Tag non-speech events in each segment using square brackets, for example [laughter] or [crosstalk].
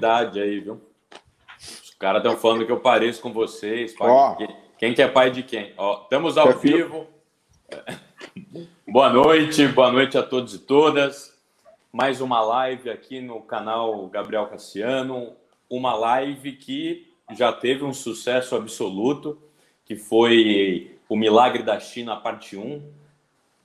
idade aí, viu? Os caras estão falando que eu pareço com vocês. Pai, quem, quem que é pai de quem? Ó, estamos ao vivo. [laughs] boa noite, boa noite a todos e todas. Mais uma live aqui no canal Gabriel Cassiano. Uma live que já teve um sucesso absoluto, que foi o Milagre da China, parte 1,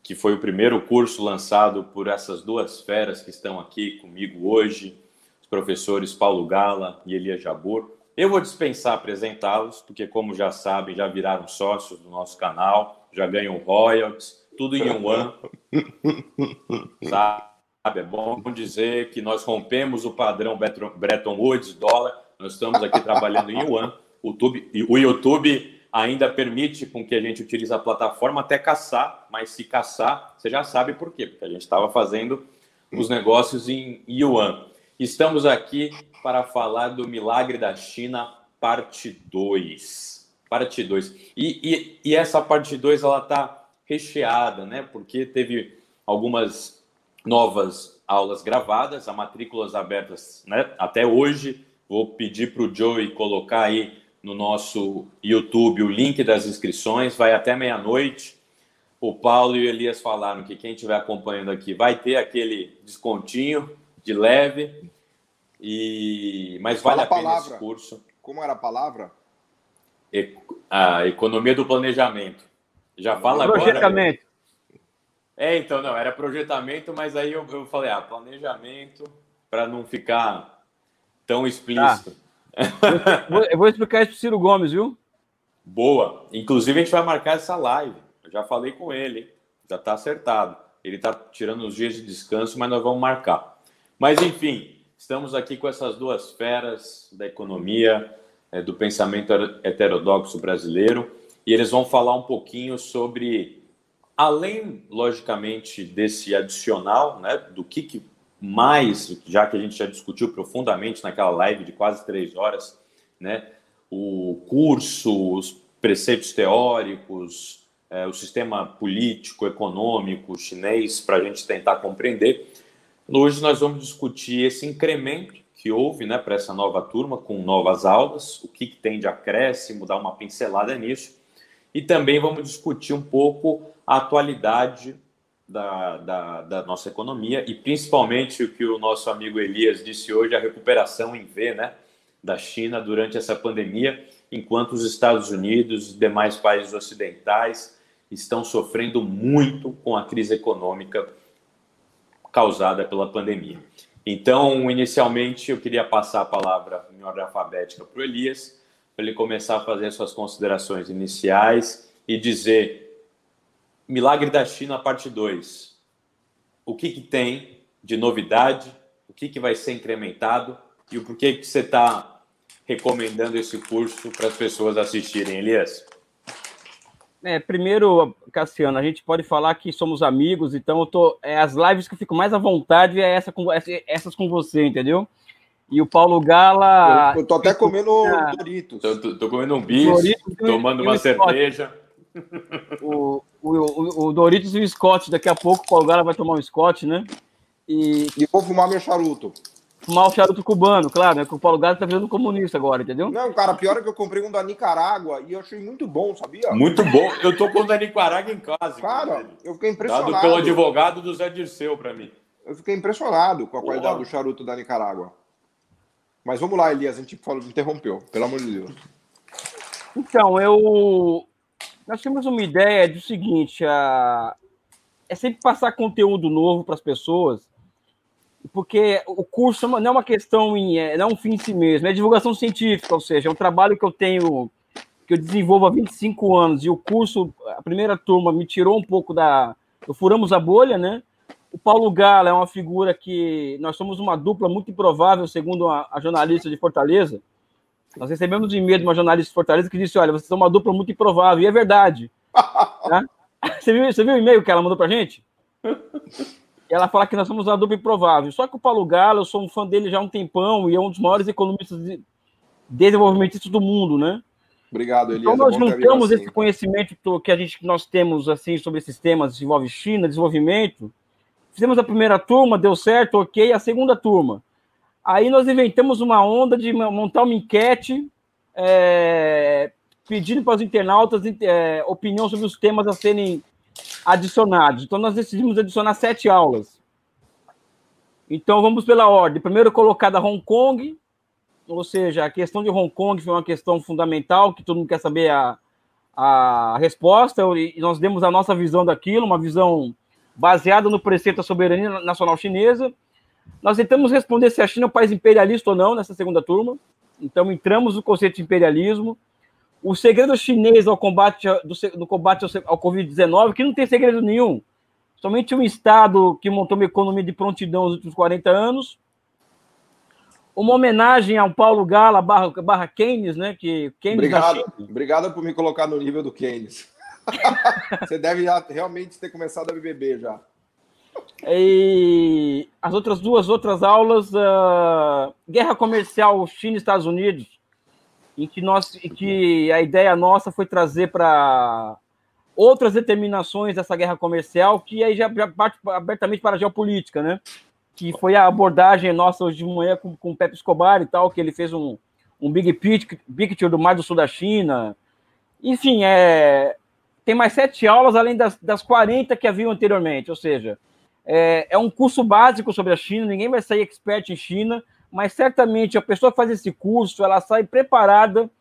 que foi o primeiro curso lançado por essas duas feras que estão aqui comigo hoje, os professores Paulo Gala e Elia Jabur. Eu vou dispensar apresentá-los, porque, como já sabem, já viraram sócios do nosso canal, já ganham royalties, tudo em yuan. [laughs] sabe? É bom dizer que nós rompemos o padrão Bretton Woods, dólar, nós estamos aqui trabalhando em yuan. O YouTube, o YouTube ainda permite com que a gente utilize a plataforma até caçar, mas se caçar, você já sabe por quê, porque a gente estava fazendo os negócios em yuan. Estamos aqui para falar do Milagre da China, parte 2. Parte 2. E, e, e, essa parte 2 ela está recheada, né? Porque teve algumas novas aulas gravadas, a matrículas abertas né? até hoje. Vou pedir para o Joey colocar aí no nosso YouTube o link das inscrições, vai até meia-noite. O Paulo e o Elias falaram que quem estiver acompanhando aqui vai ter aquele descontinho de leve. E mas vale a, a pena esse curso. Como era a palavra? A economia do planejamento. Já fala agora. Projetamento. É, então não, era projetamento, mas aí eu, eu falei, ah, planejamento para não ficar tão explícito. Ah. eu vou explicar isso para Ciro Gomes, viu? Boa. Inclusive a gente vai marcar essa live. Eu já falei com ele, já está acertado. Ele está tirando os dias de descanso, mas nós vamos marcar. Mas enfim, Estamos aqui com essas duas feras da economia, é, do pensamento heterodoxo brasileiro, e eles vão falar um pouquinho sobre, além, logicamente, desse adicional, né, do que, que mais, já que a gente já discutiu profundamente naquela live de quase três horas, né, o curso, os preceitos teóricos, é, o sistema político, econômico chinês, para a gente tentar compreender. Hoje nós vamos discutir esse incremento que houve né, para essa nova turma, com novas aulas, o que, que tem de acréscimo, dar uma pincelada nisso. E também vamos discutir um pouco a atualidade da, da, da, nossa economia e principalmente o que o nosso amigo Elias disse hoje, a recuperação em V né, da China durante essa pandemia, enquanto os Estados Unidos e demais países ocidentais estão sofrendo muito com a crise econômica causada pela pandemia. Então, inicialmente, eu queria passar a palavra em ordem alfabética para o Elias, para ele começar a fazer suas considerações iniciais e dizer: Milagre da China, parte 2. O que, que tem de novidade? O que, que vai ser incrementado? E o porquê que você está recomendando esse curso para as pessoas assistirem, Elias? É, primeiro, Cassiano, a gente pode falar que somos amigos, então eu tô. É, as lives que eu fico mais à vontade é essa com, essas com você, entendeu? E o Paulo Gala. Eu, eu tô até comendo Doritos. Tô, tô, tô comendo um bicho, tomando uma cerveja. O, o, o, o, Doritos e o Scott, daqui a pouco o Paulo Gala vai tomar um Scott, né? E, e vou fumar meu charuto fumar o charuto cubano, claro, né? Que o Paulo Gás tá virando comunista agora, entendeu? Não, cara, pior é que eu comprei um da Nicarágua e eu achei muito bom, sabia? Muito bom. Eu tô com o da Nicarágua em casa. Cara, eu fiquei impressionado. Dado pelo advogado do Zé Dirceu para mim. Eu fiquei impressionado com a Porra. qualidade do charuto da Nicarágua. Mas vamos lá, Elias, a gente falou, interrompeu, pelo amor de Deus. Então, eu. Nós temos uma ideia do seguinte: a... é sempre passar conteúdo novo para as pessoas porque o curso não é uma questão em, é, não é um fim em si mesmo, é divulgação científica, ou seja, é um trabalho que eu tenho, que eu desenvolvo há 25 anos, e o curso, a primeira turma, me tirou um pouco da. Eu furamos a bolha, né? O Paulo Gala é uma figura que nós somos uma dupla muito improvável, segundo a, a jornalista de Fortaleza. Nós recebemos um e-mail de uma jornalista de Fortaleza que disse: Olha, vocês são uma dupla muito improvável, e é verdade. [laughs] tá? você, viu, você viu o e-mail que ela mandou pra gente? [laughs] ela fala que nós somos uma dupla improvável. Só que o Paulo Galo, eu sou um fã dele já há um tempão e é um dos maiores economistas de desenvolvimentistas do mundo, né? Obrigado, Elias. Então nós juntamos assim. esse conhecimento que a gente nós temos assim sobre esses temas, envolve China, desenvolvimento. Fizemos a primeira turma, deu certo, ok. A segunda turma, Aí nós inventamos uma onda de montar uma enquete é, pedindo para os internautas é, opinião sobre os temas a serem adicionados. Então nós decidimos adicionar sete aulas. Então vamos pela ordem. Primeiro colocada Hong Kong, ou seja, a questão de Hong Kong foi uma questão fundamental, que todo mundo quer saber a, a resposta, e nós demos a nossa visão daquilo, uma visão baseada no preceito da soberania nacional chinesa. Nós tentamos responder se a China é um país imperialista ou não nessa segunda turma. Então, entramos no conceito de imperialismo. O segredo chinês ao combate, do, do combate ao, ao Covid-19, que não tem segredo nenhum. Somente um Estado que montou uma economia de prontidão nos últimos 40 anos, uma homenagem ao Paulo Gala barra, barra Keynes, né? Que Keynes obrigado, obrigado por me colocar no nível do Keynes. [laughs] Você deve já, realmente ter começado a beber já. E as outras duas outras aulas, uh, guerra comercial China e Estados Unidos, em que nós, que a ideia nossa foi trazer para outras determinações dessa guerra comercial, que aí já, já parte abertamente para a geopolítica, né? que foi a abordagem nossa hoje de manhã com, com o Pepe Escobar e tal, que ele fez um, um big picture, picture do Mar do Sul da China. Enfim, é, tem mais sete aulas além das, das 40 que haviam anteriormente, ou seja, é, é um curso básico sobre a China, ninguém vai sair expert em China, mas certamente a pessoa que faz esse curso, ela sai preparada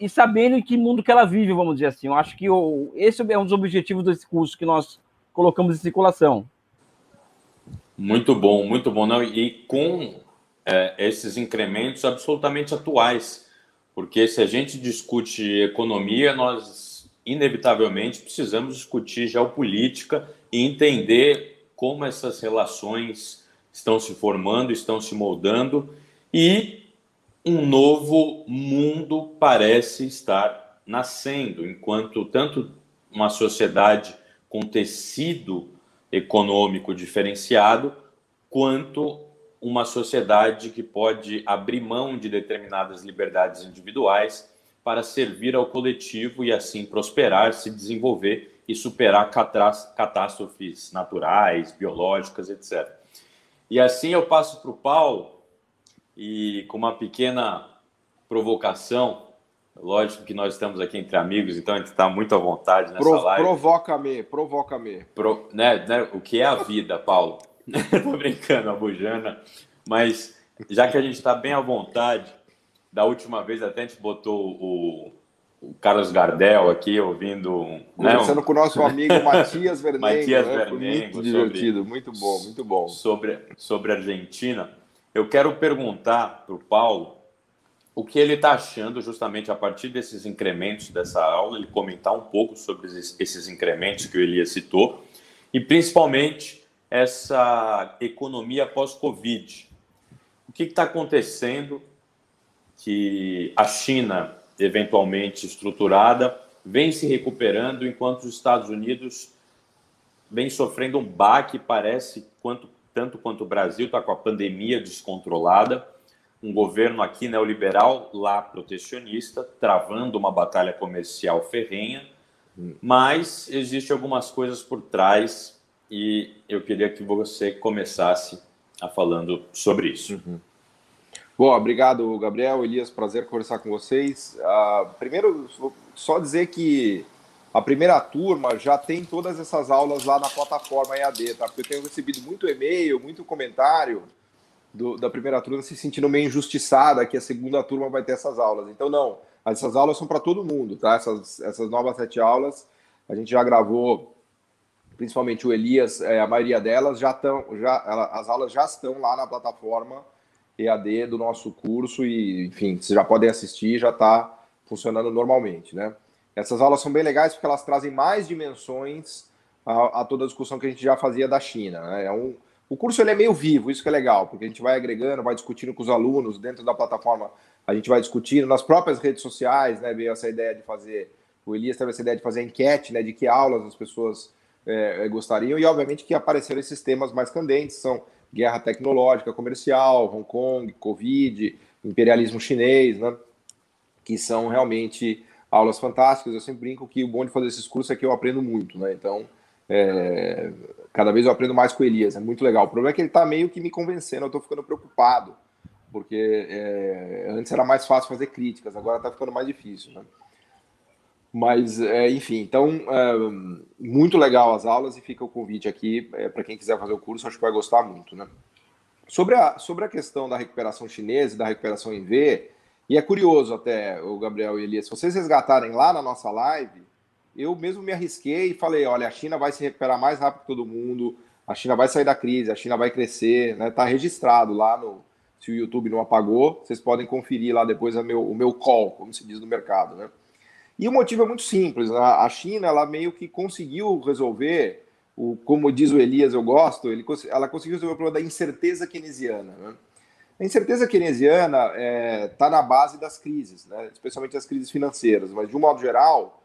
e sabendo em que mundo que ela vive, vamos dizer assim. Eu acho que o, esse é um dos objetivos desse curso que nós colocamos em circulação. Muito bom, muito bom. Não, e com é, esses incrementos absolutamente atuais, porque se a gente discute economia, nós inevitavelmente precisamos discutir geopolítica e entender como essas relações estão se formando, estão se moldando e um novo mundo parece estar nascendo, enquanto tanto uma sociedade com tecido econômico diferenciado, quanto uma sociedade que pode abrir mão de determinadas liberdades individuais para servir ao coletivo e assim prosperar, se desenvolver e superar catástrofes naturais, biológicas, etc. E assim eu passo para o Paulo e com uma pequena provocação, Lógico que nós estamos aqui entre amigos, então a gente está muito à vontade nessa Pro, live. Provoca-me, provoca-me. Pro, né, né, o que é a vida, Paulo? [laughs] Tô brincando, a bujana. Mas já que a gente está bem à vontade, da última vez até a gente botou o, o Carlos Gardel aqui ouvindo. Né, Conversando né, um... com o nosso amigo [laughs] Matias Vernengo. Matias né? Muito divertido, sobre, muito bom, muito bom. Sobre, sobre a Argentina. Eu quero perguntar para o Paulo o que ele está achando justamente a partir desses incrementos dessa aula, ele comentar um pouco sobre esses incrementos que o Elias citou, e principalmente essa economia pós-Covid. O que está acontecendo que a China, eventualmente estruturada, vem se recuperando, enquanto os Estados Unidos vem sofrendo um baque, parece, quanto, tanto quanto o Brasil está com a pandemia descontrolada um governo aqui neoliberal, lá protecionista, travando uma batalha comercial ferrenha, mas existe algumas coisas por trás e eu queria que você começasse a falando sobre isso. Uhum. Bom, obrigado, Gabriel, Elias, prazer conversar com vocês. Uh, primeiro, só dizer que a primeira turma já tem todas essas aulas lá na plataforma EAD, tá? Porque eu tenho recebido muito e-mail, muito comentário do, da primeira turma se sentindo meio injustiçada que a segunda turma vai ter essas aulas. Então, não, essas aulas são para todo mundo, tá? Essas, essas novas sete aulas, a gente já gravou, principalmente o Elias, é, a maioria delas já estão, já, as aulas já estão lá na plataforma EAD do nosso curso e, enfim, vocês já podem assistir, já está funcionando normalmente, né? Essas aulas são bem legais porque elas trazem mais dimensões a, a toda a discussão que a gente já fazia da China. Né? É um, o curso ele é meio vivo, isso que é legal, porque a gente vai agregando, vai discutindo com os alunos dentro da plataforma, a gente vai discutindo nas próprias redes sociais, né? Veio essa ideia de fazer, o Elias teve essa ideia de fazer enquete, né? De que aulas as pessoas é, gostariam, e obviamente que apareceram esses temas mais candentes, são guerra tecnológica, comercial, Hong Kong, Covid, imperialismo chinês, né? Que são realmente aulas fantásticas. Eu sempre brinco que o bom de fazer esses cursos é que eu aprendo muito, né? Então, é, cada vez eu aprendo mais com o Elias, é muito legal. O problema é que ele está meio que me convencendo, eu estou ficando preocupado Porque é, antes era mais fácil fazer críticas, agora está ficando mais difícil, né? Mas, é, enfim, então, é, muito legal as aulas e fica o convite aqui é, para quem quiser fazer o curso, acho que vai gostar muito, né? Sobre a, sobre a questão da recuperação chinesa e da recuperação em V, e é curioso até, o Gabriel e Elias, se vocês resgatarem lá na nossa live, eu mesmo me arrisquei e falei, olha, a China vai se recuperar mais rápido que todo mundo, a China vai sair da crise, a China vai crescer, né? Tá registrado lá no, se o YouTube não apagou, vocês podem conferir lá depois meu, o meu call, como se diz no mercado, né? E o motivo é muito simples. A China, ela meio que conseguiu resolver, o, como diz o Elias, eu gosto, ele, ela conseguiu resolver o problema da incerteza keynesiana. Né? A incerteza keynesiana está é, tá na base das crises, né? especialmente das crises financeiras, mas de um modo geral,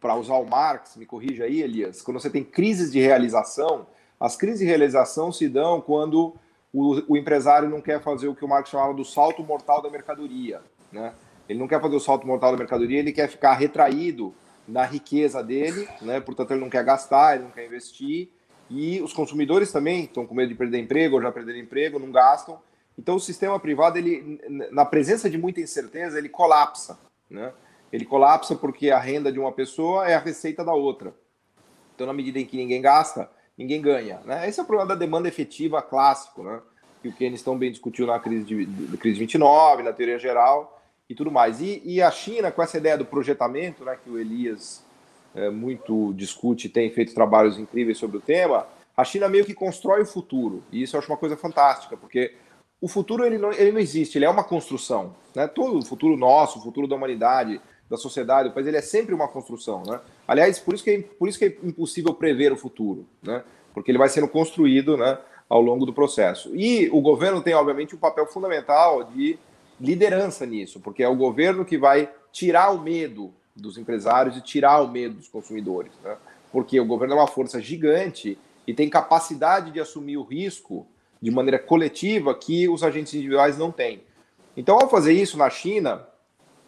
para usar o Marx, me corrija aí, Elias, quando você tem crises de realização, as crises de realização se dão quando o, o empresário não quer fazer o que o Marx chamava do salto mortal da mercadoria. Né? Ele não quer fazer o salto mortal da mercadoria, ele quer ficar retraído na riqueza dele, né? portanto, ele não quer gastar, ele não quer investir. E os consumidores também estão com medo de perder emprego ou já perderam emprego, não gastam. Então, o sistema privado, ele, na presença de muita incerteza, ele colapsa. Né? Ele colapsa porque a renda de uma pessoa é a receita da outra. Então, na medida em que ninguém gasta, ninguém ganha. Né? Esse é o problema da demanda efetiva clássico, né? que o Keynes tão bem discutiu na crise de, de crise 29, na teoria geral e tudo mais. E, e, a China, com essa ideia do projetamento, né, que o Elias é, muito discute, tem feito trabalhos incríveis sobre o tema, a China meio que constrói o futuro. E isso eu acho uma coisa fantástica, porque o futuro ele não, ele não existe, ele é uma construção. Né? Todo o futuro nosso, o futuro da humanidade, da sociedade, mas ele é sempre uma construção. Né? Aliás, por isso, que é, por isso que é impossível prever o futuro, né? porque ele vai sendo construído né, ao longo do processo. E o governo tem, obviamente, um papel fundamental de liderança nisso, porque é o governo que vai tirar o medo dos empresários e tirar o medo dos consumidores, né? Porque o governo é uma força gigante e tem capacidade de assumir o risco de maneira coletiva que os agentes individuais não têm. Então, ao fazer isso na China,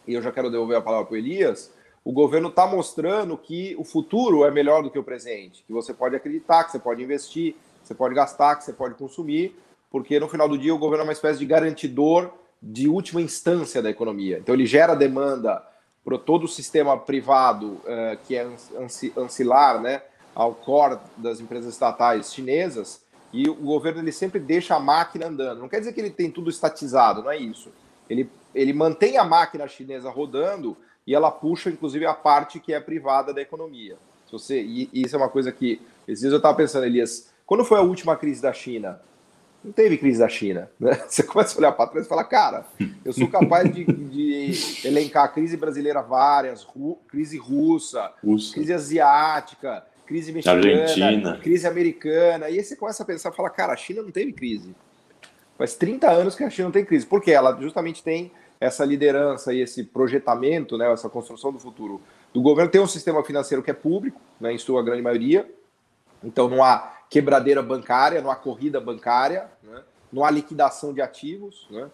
e eu já quero devolver a palavra para o Elias, o governo está mostrando que o futuro é melhor do que o presente, que você pode acreditar, que você pode investir, que você pode gastar, que você pode consumir, porque no final do dia o governo é uma espécie de garantidor de última instância da economia. Então, ele gera demanda para todo o sistema privado uh, que é ancilar né, ao core das empresas estatais chinesas, e o governo ele sempre deixa a máquina andando. Não quer dizer que ele tem tudo estatizado, não é isso. Ele, ele mantém a máquina chinesa rodando e ela puxa, inclusive, a parte que é privada da economia. Se você, e, e isso é uma coisa que, esses dias eu estava pensando, Elias, quando foi a última crise da China? Não teve crise da China. Né? [laughs] Você começa a olhar para trás e fala, cara, eu sou capaz de, de elencar a crise brasileira várias, ru, crise russa, Russa. crise asiática, crise mexicana, Argentina. crise americana. E aí você começa a pensar, fala, cara, a China não teve crise. Faz 30 anos que a China não tem crise. Por quê? Ela justamente tem essa liderança e esse projetamento, né, essa construção do futuro do governo. Tem um sistema financeiro que é público, né, em sua grande maioria. Então não há quebradeira bancária, não há corrida bancária, né? não há liquidação de ativos. Né?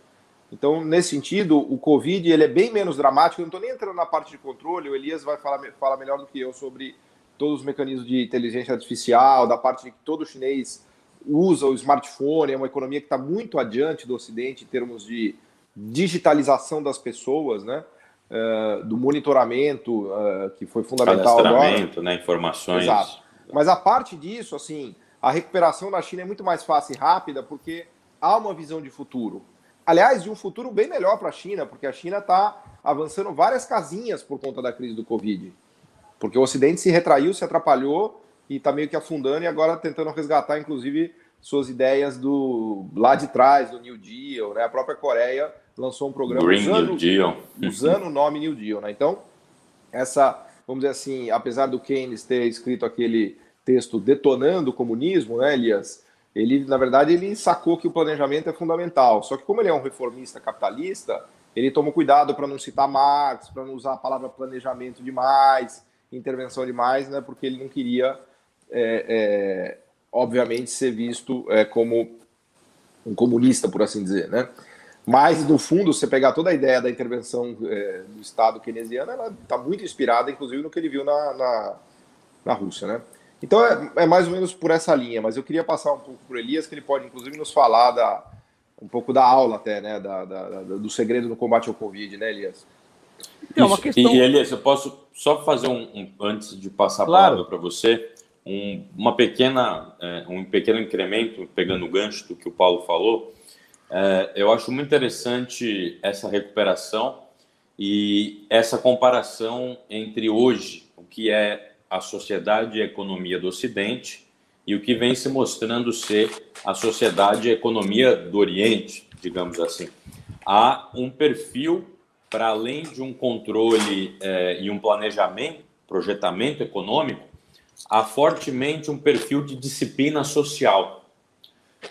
Então, nesse sentido, o Covid ele é bem menos dramático. Eu não estou nem entrando na parte de controle, o Elias vai falar, falar melhor do que eu sobre todos os mecanismos de inteligência artificial, da parte de que todo chinês usa o smartphone, é uma economia que está muito adiante do Ocidente em termos de digitalização das pessoas, né? Uh, do monitoramento, uh, que foi fundamental agora. né? Informações. Exato. Mas a parte disso, assim, a recuperação na China é muito mais fácil e rápida porque há uma visão de futuro. Aliás, de um futuro bem melhor para a China, porque a China está avançando várias casinhas por conta da crise do Covid. Porque o Ocidente se retraiu, se atrapalhou e está meio que afundando e agora tentando resgatar, inclusive, suas ideias do lá de trás, do New Deal. Né? A própria Coreia lançou um programa Green usando, New Deal. usando o nome New Deal. Né? Então, essa, vamos dizer assim, apesar do Keynes ter escrito aquele texto detonando o comunismo, né, Elias? Ele, na verdade, ele sacou que o planejamento é fundamental. Só que como ele é um reformista capitalista, ele tomou cuidado para não citar Marx, para não usar a palavra planejamento demais, intervenção demais, né, porque ele não queria, é, é, obviamente, ser visto é, como um comunista, por assim dizer, né? Mas, no fundo, você pegar toda a ideia da intervenção é, do Estado keynesiano, ela está muito inspirada, inclusive, no que ele viu na, na, na Rússia, né? Então é, é, mais ou menos por essa linha, mas eu queria passar um pouco para o Elias, que ele pode inclusive nos falar da, um pouco da aula até, né? Da, da, da, do segredo no combate ao Covid, né, Elias? Então, uma questão... E, Elias, eu posso só fazer um, um antes de passar a claro. palavra para você, um, uma pequena, é, um pequeno incremento, pegando o gancho do que o Paulo falou. É, eu acho muito interessante essa recuperação e essa comparação entre hoje, o que é a sociedade e a economia do Ocidente, e o que vem se mostrando ser a sociedade e a economia do Oriente, digamos assim. Há um perfil para além de um controle é, e um planejamento, projetamento econômico, há fortemente um perfil de disciplina social,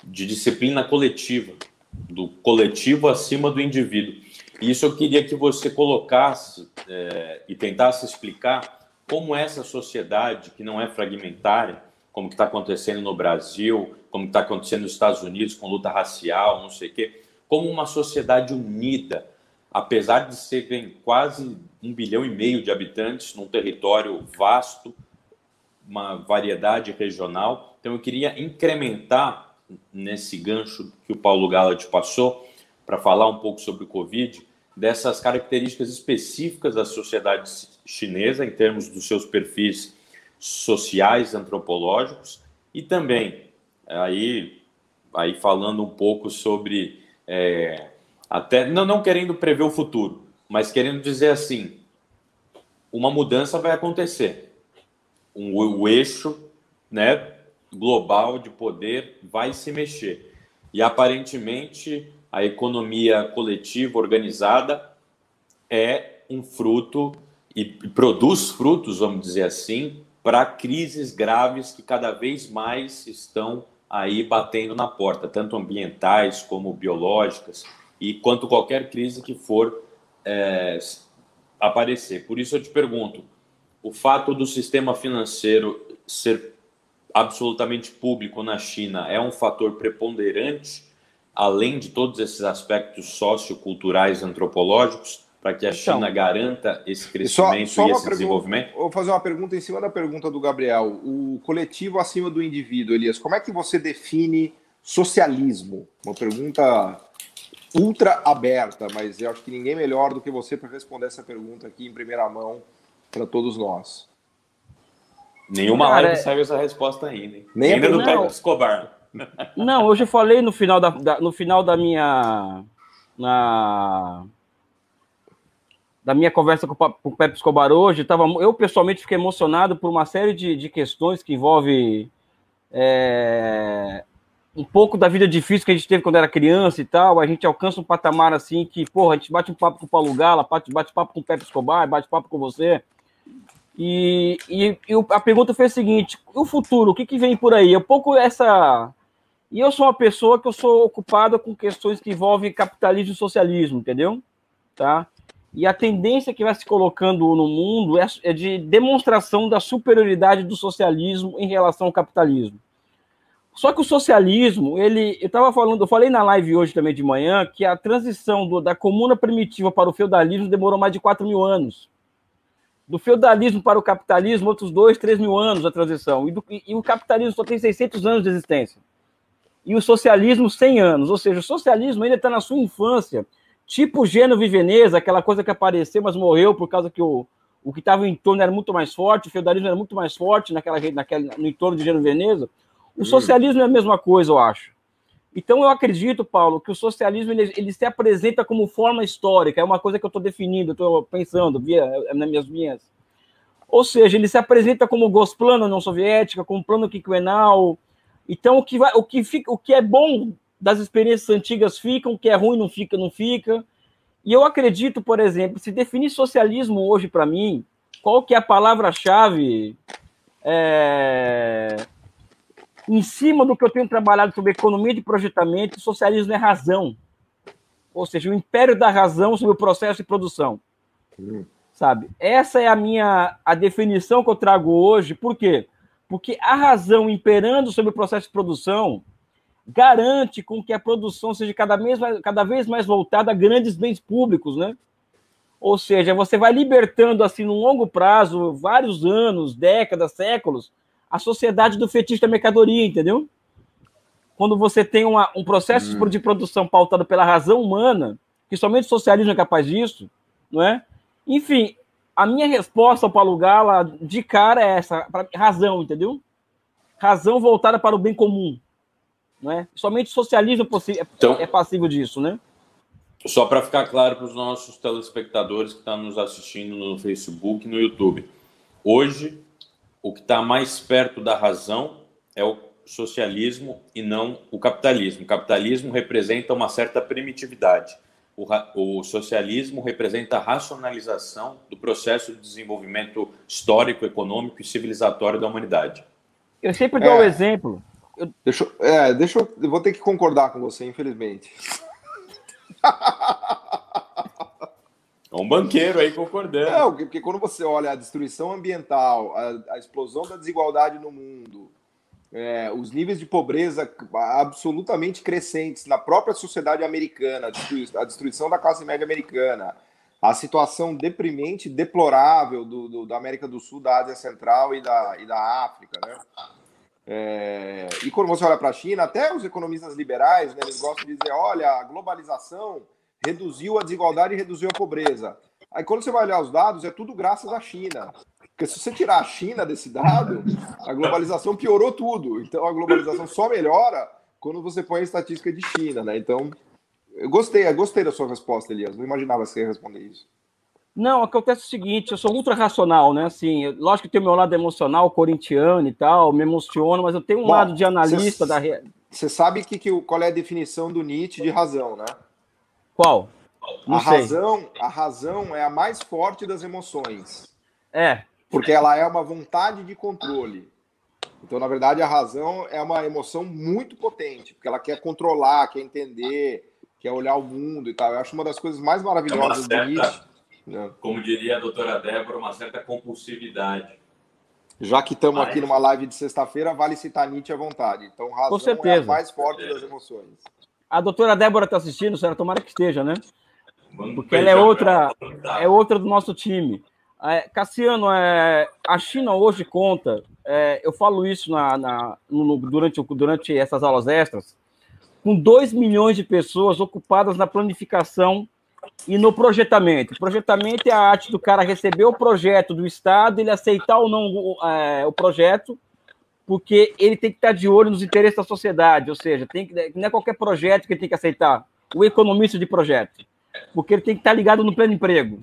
de disciplina coletiva, do coletivo acima do indivíduo. Isso eu queria que você colocasse é, e tentasse explicar como essa sociedade, que não é fragmentária, como está acontecendo no Brasil, como está acontecendo nos Estados Unidos com luta racial, não sei o quê, como uma sociedade unida, apesar de serem quase um bilhão e meio de habitantes num território vasto, uma variedade regional. Então, eu queria incrementar nesse gancho que o Paulo Gallat passou para falar um pouco sobre o Covid, dessas características específicas da sociedade chinesa em termos dos seus perfis sociais, antropológicos e também aí aí falando um pouco sobre é, até não, não querendo prever o futuro, mas querendo dizer assim, uma mudança vai acontecer. Um, o eixo né, global de poder vai se mexer. E aparentemente a economia coletiva organizada é um fruto e produz frutos, vamos dizer assim, para crises graves que cada vez mais estão aí batendo na porta, tanto ambientais como biológicas e quanto qualquer crise que for é, aparecer. Por isso eu te pergunto, o fato do sistema financeiro ser absolutamente público na China é um fator preponderante, além de todos esses aspectos socioculturais antropológicos, para que a então, China garanta esse crescimento só, só e esse desenvolvimento? Vou fazer uma pergunta em cima da pergunta do Gabriel. O coletivo acima do indivíduo, Elias, como é que você define socialismo? Uma pergunta ultra aberta, mas eu acho que ninguém melhor do que você para responder essa pergunta aqui em primeira mão para todos nós. Nenhuma Cara, live é- saiu essa resposta ainda. Hein? Nem ainda do Pedro Escobar. Não, hoje eu falei no final da, da, no final da minha na da minha conversa com, com o Pepe Escobar hoje, tava, eu pessoalmente fiquei emocionado por uma série de, de questões que envolve é, um pouco da vida difícil que a gente teve quando era criança e tal, a gente alcança um patamar assim que, porra, a gente bate um papo com o Paulo Gala, bate, bate papo com o Pepe Escobar, bate papo com você. E, e, e a pergunta foi a seguinte: o futuro, o que, que vem por aí? É um pouco essa. E eu sou uma pessoa que eu sou ocupada com questões que envolvem capitalismo e socialismo, entendeu? Tá? E a tendência que vai se colocando no mundo é, é de demonstração da superioridade do socialismo em relação ao capitalismo. Só que o socialismo, ele, eu estava falando, eu falei na live hoje também de manhã que a transição do, da comuna primitiva para o feudalismo demorou mais de 4 mil anos. Do feudalismo para o capitalismo, outros 2, 3 mil anos a transição. E, do, e, e o capitalismo só tem 600 anos de existência. E o socialismo, 100 anos. Ou seja, o socialismo ainda está na sua infância. Tipo Gênova e Veneza, aquela coisa que apareceu, mas morreu por causa que o, o que estava em torno era muito mais forte, o feudalismo era muito mais forte naquela, naquela, no entorno de Gênova e Veneza o socialismo é a mesma coisa, eu acho. Então eu acredito, Paulo, que o socialismo ele, ele se apresenta como forma histórica, é uma coisa que eu estou definindo, estou pensando via, é, nas minhas linhas. Ou seja, ele se apresenta como Gosplano União Soviética, como plano quinquenal. Então o que, vai, o, que fica, o que é bom das experiências antigas fica, o que é ruim não fica, não fica. E eu acredito, por exemplo, se definir socialismo hoje para mim, qual que é a palavra-chave é, em cima do que eu tenho trabalhado sobre economia de projetamento, socialismo é razão. Ou seja, o império da razão sobre o processo de produção. Hum. Sabe? Essa é a minha a definição que eu trago hoje. Por quê? Porque a razão imperando sobre o processo de produção garante com que a produção seja cada vez mais, cada vez mais voltada a grandes bens públicos, né? Ou seja, você vai libertando assim no longo prazo, vários anos, décadas, séculos, a sociedade do fetiche da mercadoria, entendeu? quando você tem uma, um processo hum. de produção pautado pela razão humana, que somente o socialismo é capaz disso, não é? Enfim, a minha resposta para o Gala de cara é essa, pra, razão, entendeu? Razão voltada para o bem comum, não é? Somente o socialismo é, então, é passível disso, né? Só para ficar claro para os nossos telespectadores que estão nos assistindo no Facebook e no YouTube. Hoje, o que está mais perto da razão é o socialismo e não o capitalismo. O capitalismo representa uma certa primitividade. O, o, socialismo representa a racionalização do processo de desenvolvimento histórico, econômico e civilizatório da humanidade. Eu sempre dou o é, um exemplo. Eu... Deixa, é, deixa eu, eu vou ter que concordar com você, infelizmente. É um banqueiro aí concordando. É, porque quando você olha a destruição ambiental, a, a explosão da desigualdade no mundo, é, os níveis de pobreza absolutamente crescentes na própria sociedade americana, a destruição da classe média americana, a situação deprimente, deplorável do, do, da América do Sul, da Ásia Central e da, e da África, né? É, e quando você olha para a China, até os economistas liberais, né, eles gostam de dizer, olha, a globalização reduziu a desigualdade e reduziu a pobreza. Aí quando você vai olhar os dados, é tudo graças à China. Porque se você tirar a China desse dado, a globalização piorou tudo. Então a globalização só melhora quando você põe a estatística de China, né? Então, eu gostei, eu gostei da sua resposta, Elias. Não imaginava que você ia responder isso. Não, acontece o seguinte, eu sou ultra racional, né? Assim, lógico que tem o meu lado emocional, corintiano e tal, me emociono, mas eu tenho um Bom, lado de analista cê, da Você sabe que, que, qual é a definição do Nietzsche de razão, né? Qual? Não a sei. razão, a razão é a mais forte das emoções. É. Porque ela é uma vontade de controle. Então, na verdade, a razão é uma emoção muito potente, porque ela quer controlar, quer entender, quer olhar o mundo e tal. Eu acho uma das coisas mais maravilhosas é do Nietzsche né? Como diria a doutora Débora, uma certa compulsividade. Já que estamos aqui numa live de sexta-feira, vale citar Nietzsche à vontade. Então, razão Com certeza. é a mais forte das emoções. A doutora Débora está assistindo, senhora, tomara que esteja, né? Vamos Porque ela é outra, é outra do nosso time. É, Cassiano, é, a China hoje conta, é, eu falo isso na, na no, durante, durante essas aulas extras, com 2 milhões de pessoas ocupadas na planificação e no projetamento. Projetamento é a arte do cara receber o projeto do Estado, ele aceitar ou não é, o projeto, porque ele tem que estar de olho nos interesses da sociedade, ou seja, tem que, não é qualquer projeto que ele tem que aceitar, o economista de projeto, porque ele tem que estar ligado no pleno emprego.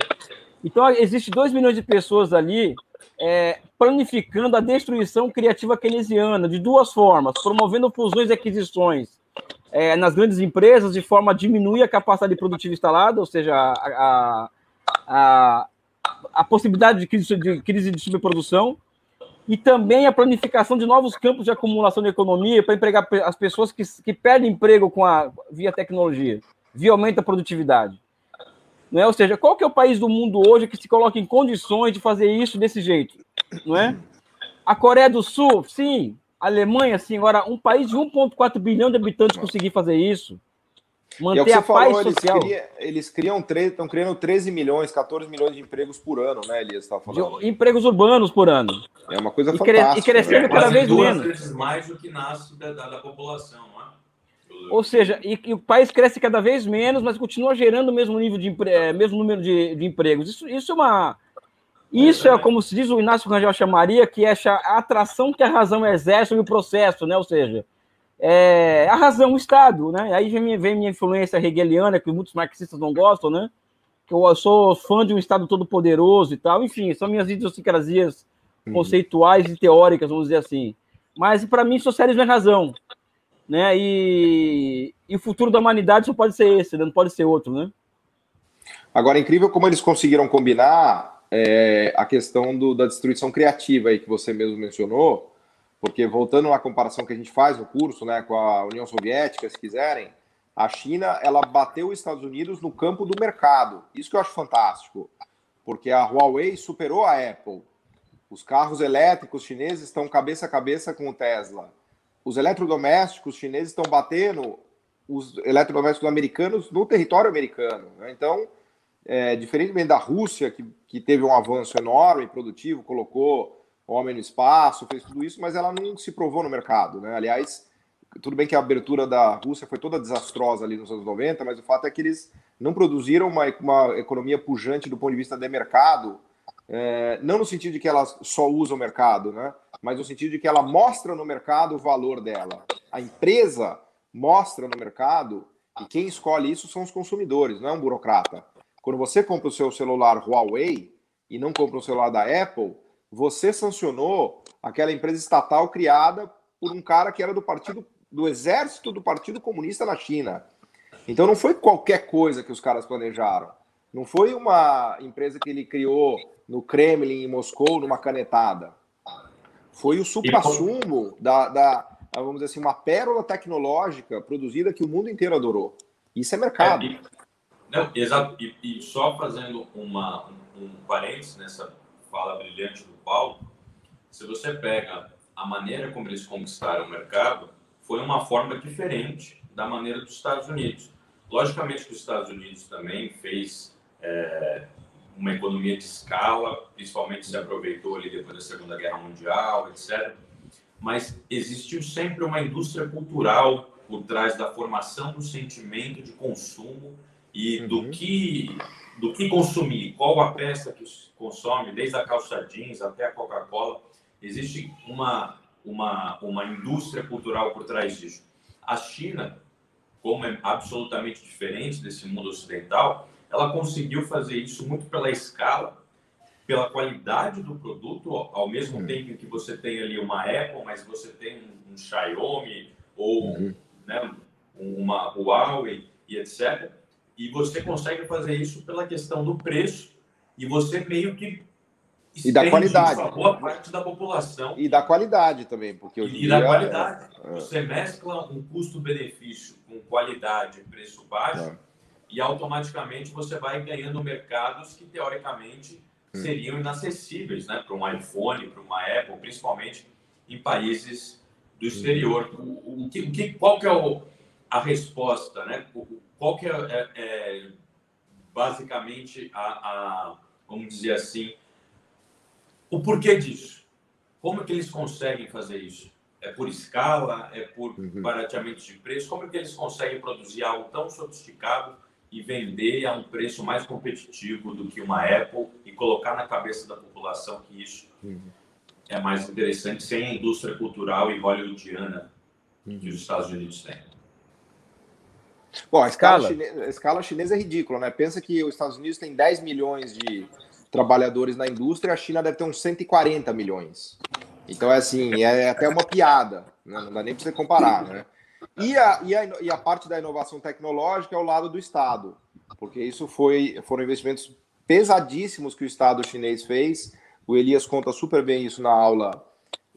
Então, existe 2 milhões de pessoas ali é, planificando a destruição criativa keynesiana de duas formas, promovendo fusões e aquisições é, nas grandes empresas de forma a diminuir a capacidade produtiva instalada, ou seja, a, a, a possibilidade de crise, de crise de subprodução, e também a planificação de novos campos de acumulação de economia para empregar as pessoas que, que perdem emprego com a, via tecnologia, via aumento da produtividade. Não é? Ou seja, qual que é o país do mundo hoje que se coloca em condições de fazer isso desse jeito? Não é? A Coreia do Sul, sim, Alemanha, assim, agora, um país de 1,4 bilhão de habitantes conseguir fazer isso, manter é a falou, paz social. Eles, criam, eles criam estão criando 13 milhões, 14 milhões de empregos por ano, né, Elias? Tá falando. De, empregos urbanos por ano. É uma coisa e fantástica. e crescendo é, cada vez duas menos. vezes mais do que nasce da, da, da população, não é? Ou seja, e, e, o país cresce cada vez menos, mas continua gerando o mesmo nível de é, mesmo número de, de empregos. Isso, isso é uma isso é como se diz o Inácio Rangel chamaria, que é a atração que a razão exerce sobre o processo, né? Ou seja, é a razão, o Estado, né? Aí vem, minha influência hegeliana, que muitos marxistas não gostam, né? Que eu sou fã de um Estado todo poderoso e tal. Enfim, são minhas idiosincrasias uhum. conceituais e teóricas, vamos dizer assim. Mas para mim, socialismo é razão, né? E, e o futuro da humanidade só pode ser esse, né? não pode ser outro, né? Agora, é incrível como eles conseguiram combinar é, a questão do, da destruição criativa aí que você mesmo mencionou, porque voltando à comparação que a gente faz no curso, né, com a União Soviética, se quiserem, a China ela bateu os Estados Unidos no campo do mercado. Isso que eu acho fantástico, porque a Huawei superou a Apple. Os carros elétricos chineses estão cabeça a cabeça com o Tesla. Os eletrodomésticos chineses estão batendo os eletrodomésticos americanos no território americano. Né? Então, é, diferentemente da Rússia, que, que teve um avanço enorme, produtivo, colocou homem no espaço, fez tudo isso, mas ela não se provou no mercado. Né? Aliás, tudo bem que a abertura da Rússia foi toda desastrosa ali nos anos 90, mas o fato é que eles não produziram uma, uma economia pujante do ponto de vista de mercado, é, não no sentido de que ela só usa o mercado, né? mas no sentido de que ela mostra no mercado o valor dela. A empresa mostra no mercado e quem escolhe isso são os consumidores, não é um burocrata. Quando você compra o seu celular Huawei e não compra o celular da Apple, você sancionou aquela empresa estatal criada por um cara que era do partido do exército do Partido Comunista na China. Então não foi qualquer coisa que os caras planejaram. Não foi uma empresa que ele criou no Kremlin em Moscou numa canetada. Foi o supra-sumo da, da, vamos dizer assim, uma pérola tecnológica produzida que o mundo inteiro adorou. Isso é mercado. É, não, exato. E, e, só fazendo uma, um, um parênteses nessa fala brilhante do Paulo, se você pega a maneira como eles conquistaram o mercado, foi uma forma diferente da maneira dos Estados Unidos. Logicamente que os Estados Unidos também fez é, uma economia de escala, principalmente se aproveitou ali depois da Segunda Guerra Mundial, etc. Mas existiu sempre uma indústria cultural por trás da formação do sentimento de consumo e uhum. do que do que consumir, qual a peça que se consome, desde a calça jeans até a Coca-Cola, existe uma uma uma indústria cultural por trás disso. A China, como é absolutamente diferente desse mundo ocidental, ela conseguiu fazer isso muito pela escala, pela qualidade do produto, ao mesmo uhum. tempo que você tem ali uma Apple, mas você tem um, um Xiaomi ou uhum. né, uma Huawei e etc. E você consegue fazer isso pela questão do preço e você meio que e da qualidade. Boa parte da população. E da qualidade também, porque hoje E da qualidade. É... Você mescla um custo-benefício com qualidade e preço baixo. É e automaticamente você vai ganhando mercados que teoricamente hum. seriam inacessíveis né, para um iPhone, para uma Apple, principalmente em países do exterior. O, o, o que, qual que é o, a resposta? Né? Qual que é, é, é basicamente a, a, vamos dizer assim, o porquê disso? Como que eles conseguem fazer isso? É por escala? É por uhum. barateamento de preço? Como é que eles conseguem produzir algo tão sofisticado e vender a um preço mais competitivo do que uma Apple e colocar na cabeça da população que isso uhum. é mais interessante sem a indústria cultural e hollywoodiana uhum. que os Estados Unidos têm. Bom, a escala, chinesa, a escala chinesa é ridícula, né? Pensa que os Estados Unidos tem 10 milhões de trabalhadores na indústria, a China deve ter uns 140 milhões. Então é assim, é até uma piada, né? não dá nem para você comparar, né? E a, e, a, e a parte da inovação tecnológica é o lado do Estado, porque isso foi, foram investimentos pesadíssimos que o Estado chinês fez. O Elias conta super bem isso na aula,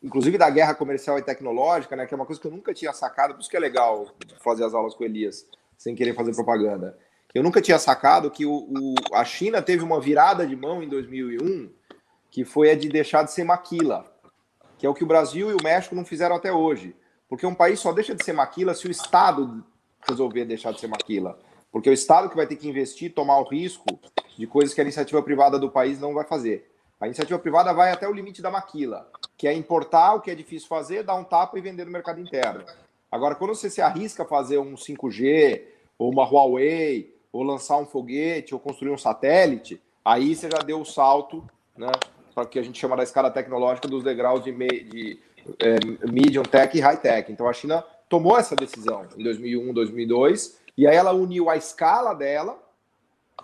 inclusive da guerra comercial e tecnológica, né, que é uma coisa que eu nunca tinha sacado, por isso que é legal fazer as aulas com o Elias, sem querer fazer propaganda. Eu nunca tinha sacado que o, o, a China teve uma virada de mão em 2001, que foi a de deixar de ser maquila, que é o que o Brasil e o México não fizeram até hoje. Porque um país só deixa de ser maquila se o Estado resolver deixar de ser maquila. Porque é o Estado que vai ter que investir, tomar o risco de coisas que a iniciativa privada do país não vai fazer. A iniciativa privada vai até o limite da maquila, que é importar o que é difícil fazer, dar um tapa e vender no mercado interno. Agora, quando você se arrisca a fazer um 5G, ou uma Huawei, ou lançar um foguete, ou construir um satélite, aí você já deu o salto, né, para o que a gente chama da escala tecnológica dos degraus de, de é, medium tech e high tech. Então a China tomou essa decisão em 2001, 2002, e aí ela uniu a escala dela,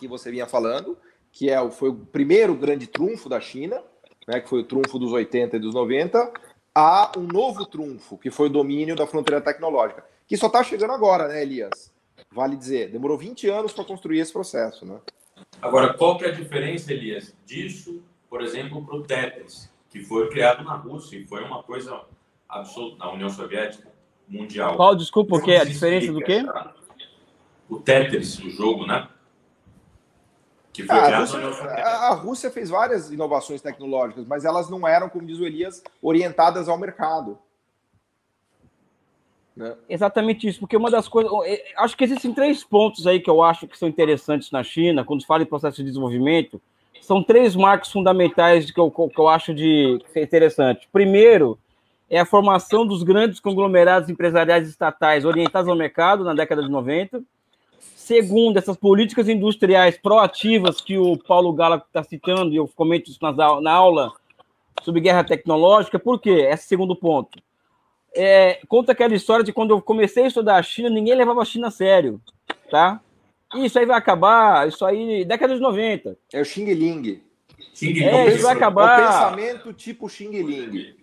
que você vinha falando, que é, foi o primeiro grande trunfo da China, né, que foi o trunfo dos 80 e dos 90, a um novo trunfo, que foi o domínio da fronteira tecnológica, que só está chegando agora, né, Elias? Vale dizer, demorou 20 anos para construir esse processo, né? Agora, qual que é a diferença, Elias, disso, por exemplo, para o Tetris? que foi criado na Rússia e foi uma coisa absoluta na União Soviética mundial. Qual, desculpa, o que? A diferença do quê? O Tetris, o jogo, né? Que foi ah, criado a, Rússia, a Rússia fez várias inovações tecnológicas, mas elas não eram, como diz o Elias, orientadas ao mercado. Né? Exatamente isso, porque uma das coisas. Acho que existem três pontos aí que eu acho que são interessantes na China, quando se fala em processo de desenvolvimento são três marcos fundamentais que eu, que eu acho de interessante. Primeiro, é a formação dos grandes conglomerados empresariais estatais orientados ao mercado na década de 90. Segundo, essas políticas industriais proativas que o Paulo Gala está citando, e eu comento isso na aula sobre guerra tecnológica, por quê? Esse segundo ponto. É, conta aquela história de quando eu comecei a estudar a China, ninguém levava a China a sério, tá? Isso aí vai acabar, isso aí, década de 90. É o Xing Ling. Xing é, isso vai acabar. É o pensamento tipo Xing Ling.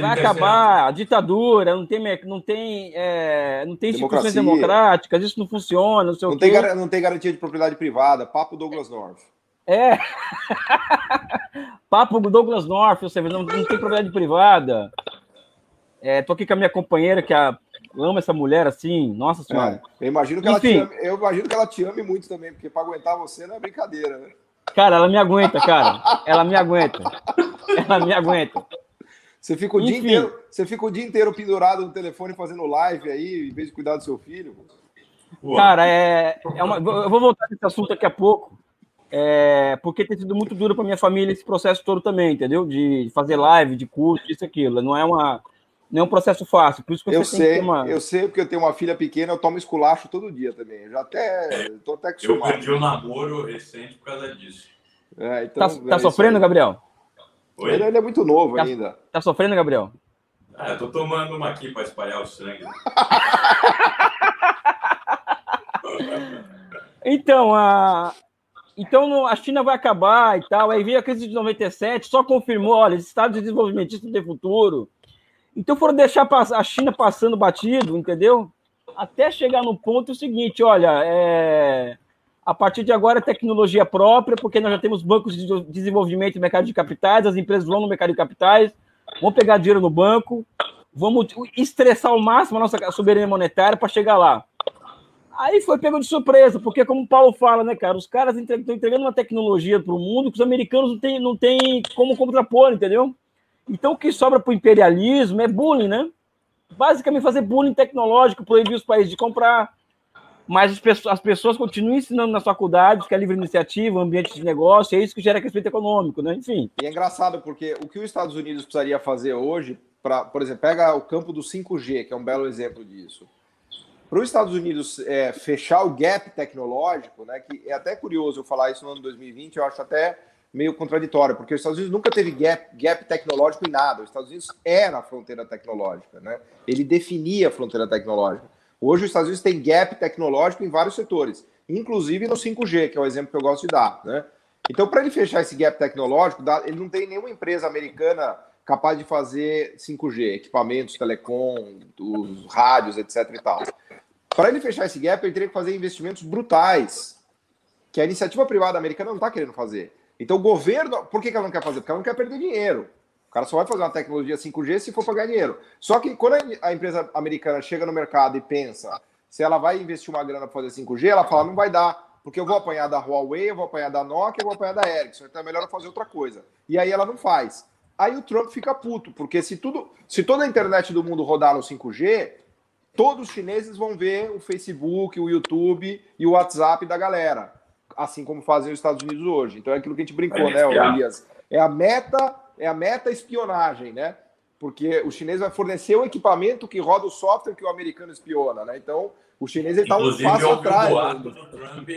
Vai acabar a ditadura, não tem, não tem, é, não tem instituições democráticas, isso não funciona, não sei não o tem, quê. Não tem garantia de propriedade privada, papo Douglas North. É. [laughs] Papo Douglas North, ou seja, não, não tem propriedade privada. É, tô aqui com a minha companheira que a, ama essa mulher assim, nossa senhora. É, eu, imagino que ela te ame, eu imagino que ela te ame muito também, porque para aguentar você não é brincadeira, né? Cara, ela me aguenta, cara. Ela me aguenta. Ela me aguenta. Você fica o, dia inteiro, você fica o dia inteiro pendurado no telefone fazendo live aí, em vez de cuidar do seu filho. Cara, é, é uma, eu vou voltar nesse assunto daqui a pouco, é, porque tem sido muito duro para minha família esse processo todo também, entendeu? De fazer live, de curso, isso aquilo. Não é uma não é um processo fácil, por isso que você eu sei, uma... Eu sei, porque eu tenho uma filha pequena, eu tomo esculacho todo dia também. Eu já até tô até acostumado. Eu perdi o um namoro recente por causa disso. É, então, tá, tá é sofrendo, Gabriel? Oi? Ele, ele, é muito novo tá, ainda. Tá sofrendo, Gabriel? Ah, eu tô tomando uma aqui para espalhar o sangue. [laughs] então, a... Então a China vai acabar e tal. Aí veio a crise de 97, só confirmou, olha, esse estado de desenvolvimento tem futuro então foram deixar a China passando batido, entendeu? Até chegar no ponto seguinte, olha, é... a partir de agora é tecnologia própria, porque nós já temos bancos de desenvolvimento e mercado de capitais, as empresas vão no mercado de capitais, vão pegar dinheiro no banco, vamos estressar ao máximo a nossa soberania monetária para chegar lá. Aí foi pego de surpresa, porque como o Paulo fala, né, cara, os caras estão entregando uma tecnologia para o mundo que os americanos não têm não tem como contrapor, entendeu? Então, o que sobra para o imperialismo é bullying, né? Basicamente, fazer bullying tecnológico, proibir os países de comprar. Mas as pessoas, as pessoas continuam ensinando nas faculdades que é livre iniciativa, ambiente de negócio, é isso que gera crescimento econômico, né? Enfim. E é engraçado, porque o que os Estados Unidos precisaria fazer hoje, pra, por exemplo, pega o campo do 5G, que é um belo exemplo disso. Para os Estados Unidos é, fechar o gap tecnológico, né, que é até curioso eu falar isso no ano 2020, eu acho até meio contraditório, porque os Estados Unidos nunca teve gap, gap tecnológico em nada. Os Estados Unidos era a fronteira tecnológica, né? Ele definia a fronteira tecnológica. Hoje os Estados Unidos tem gap tecnológico em vários setores, inclusive no 5G, que é o exemplo que eu gosto de dar, né? Então, para ele fechar esse gap tecnológico, ele não tem nenhuma empresa americana capaz de fazer 5G, equipamentos, telecom, os rádios, etc e tal. Para ele fechar esse gap, ele teria que fazer investimentos brutais, que a iniciativa privada americana não está querendo fazer. Então o governo, por que, ela não quer fazer? Porque ela não quer perder dinheiro. O cara só vai fazer uma tecnologia 5G se for para ganhar dinheiro. Só que quando a empresa americana chega no mercado e pensa se ela vai investir uma grana para fazer 5G, ela fala, não vai dar, porque eu vou apanhar da Huawei, eu vou apanhar da Nokia, eu vou apanhar da Ericsson, então é melhor eu fazer outra coisa. E aí ela não faz. Aí o Trump fica puto, porque se tudo, se toda a internet do mundo rodar no 5G, todos os chineses vão ver o Facebook, o YouTube e o WhatsApp da galera assim como fazem os Estados Unidos hoje. Então é aquilo que a gente brincou, é, né, Elias? É a meta, é a meta espionagem, né? Porque o chinês vai fornecer o equipamento que roda o software que o americano espiona, né? Então, o chinês está um passo atrás. O né? do Trump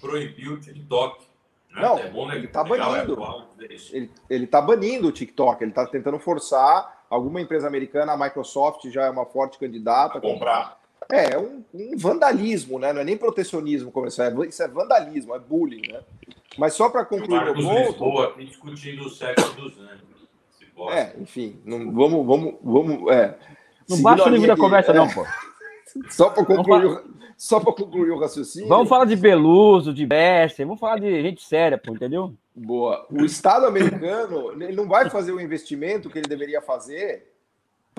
proibiu o TikTok. Né? Não, é ele está banindo. Ele, ele tá banindo o TikTok. Ele está tentando forçar alguma empresa americana, a Microsoft já é uma forte candidata a comprar. É, é um, um, vandalismo, né? Não é nem protecionismo comercial, é, isso é vandalismo, é bullying, né? Mas só para concluir o ponto. Lisboa, discutindo o sexo dos anos. É, enfim, não, vamos, vamos, vamos. É, não baixa o nível da conversa, é, não, pô. [laughs] Só para concluir, só para concluir o raciocínio. Vamos falar de Beluso, de Besser, vamos falar de gente séria, pô, entendeu? Boa. O Estado americano ele não vai fazer o investimento que ele deveria fazer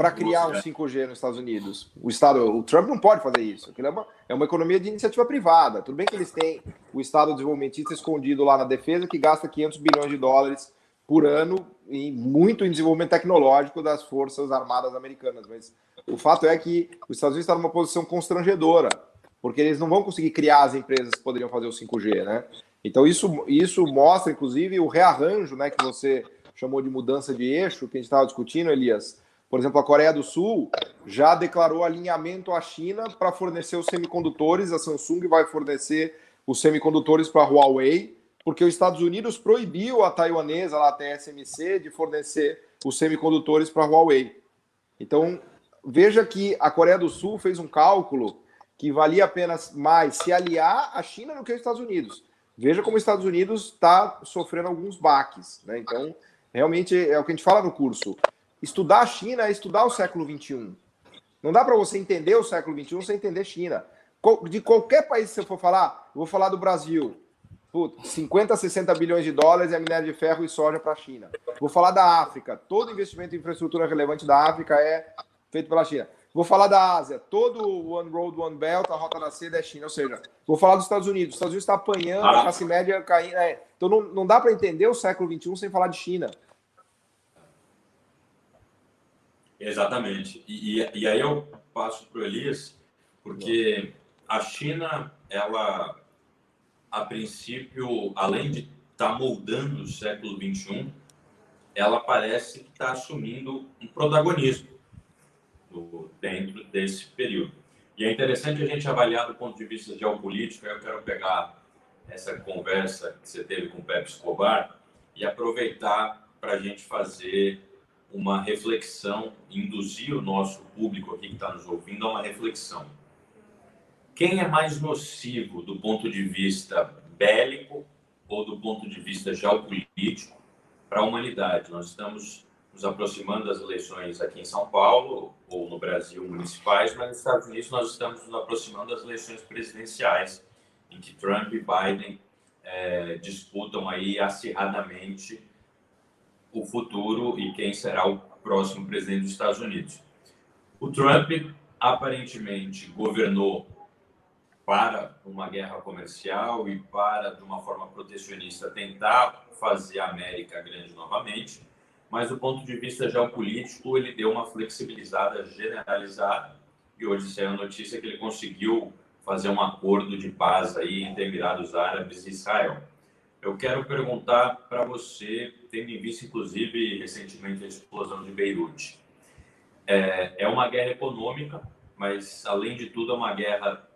para criar um 5G nos Estados Unidos. O Estado, o Trump não pode fazer isso. Aquilo é uma, é uma economia de iniciativa privada. Tudo bem que eles têm o Estado desenvolvimentista escondido lá na defesa que gasta 500 bilhões de dólares por ano e muito em desenvolvimento tecnológico das forças armadas americanas. Mas o fato é que os Estados Unidos estão numa posição constrangedora, porque eles não vão conseguir criar as empresas que poderiam fazer o 5G, né? Então isso, isso mostra, inclusive, o rearranjo, né, que você chamou de mudança de eixo, que a gente estava discutindo, Elias, Por exemplo, a Coreia do Sul já declarou alinhamento à China para fornecer os semicondutores, a Samsung vai fornecer os semicondutores para a Huawei, porque os Estados Unidos proibiu a taiwanesa, lá, a TSMC, de fornecer os semicondutores para a Huawei. Então, veja que a Coreia do Sul fez um cálculo que valia apenas mais se aliar à China do que aos Estados Unidos. Veja como os Estados Unidos está sofrendo alguns baques. Né? Então, realmente é o que a gente fala no curso. Estudar a China é estudar o século XXI. Não dá para você entender o século XXI sem entender China. De qualquer país que você for falar, eu vou falar do Brasil. Putz, 50, 60 bilhões de dólares é minério de ferro e soja para a China. Vou falar da África. Todo investimento em infraestrutura relevante da África é feito pela China. Vou falar da Ásia. Todo One Road, One Belt, a rota da seda é China. Ou seja, vou falar dos Estados Unidos. Os Estados Unidos está apanhando, a classe média caindo. É. Então não, não dá para entender o século XXI sem falar de China. Exatamente. E, e, e aí eu passo para o Elias, porque a China, ela, a princípio, além de estar tá moldando o século XXI, ela parece que está assumindo um protagonismo dentro desse período. E é interessante a gente avaliar do ponto de vista geopolítico. Eu quero pegar essa conversa que você teve com o Pepe Escobar e aproveitar para a gente fazer uma reflexão, induzir o nosso público aqui que está nos ouvindo a uma reflexão. Quem é mais nocivo do ponto de vista bélico ou do ponto de vista geopolítico para a humanidade? Nós estamos nos aproximando das eleições aqui em São Paulo ou no Brasil municipais, mas nos Estados Unidos nós estamos nos aproximando das eleições presidenciais, em que Trump e Biden é, disputam aí acirradamente o futuro e quem será o próximo presidente dos Estados Unidos. O Trump aparentemente governou para uma guerra comercial e para, de uma forma protecionista, tentar fazer a América grande novamente, mas do ponto de vista geopolítico, ele deu uma flexibilizada generalizada e hoje saiu a notícia que ele conseguiu fazer um acordo de paz aí entre Emirados Árabes e Israel. Eu quero perguntar para você, tendo em vista, inclusive, recentemente a explosão de Beirute. É, é uma guerra econômica, mas, além de tudo, é uma guerra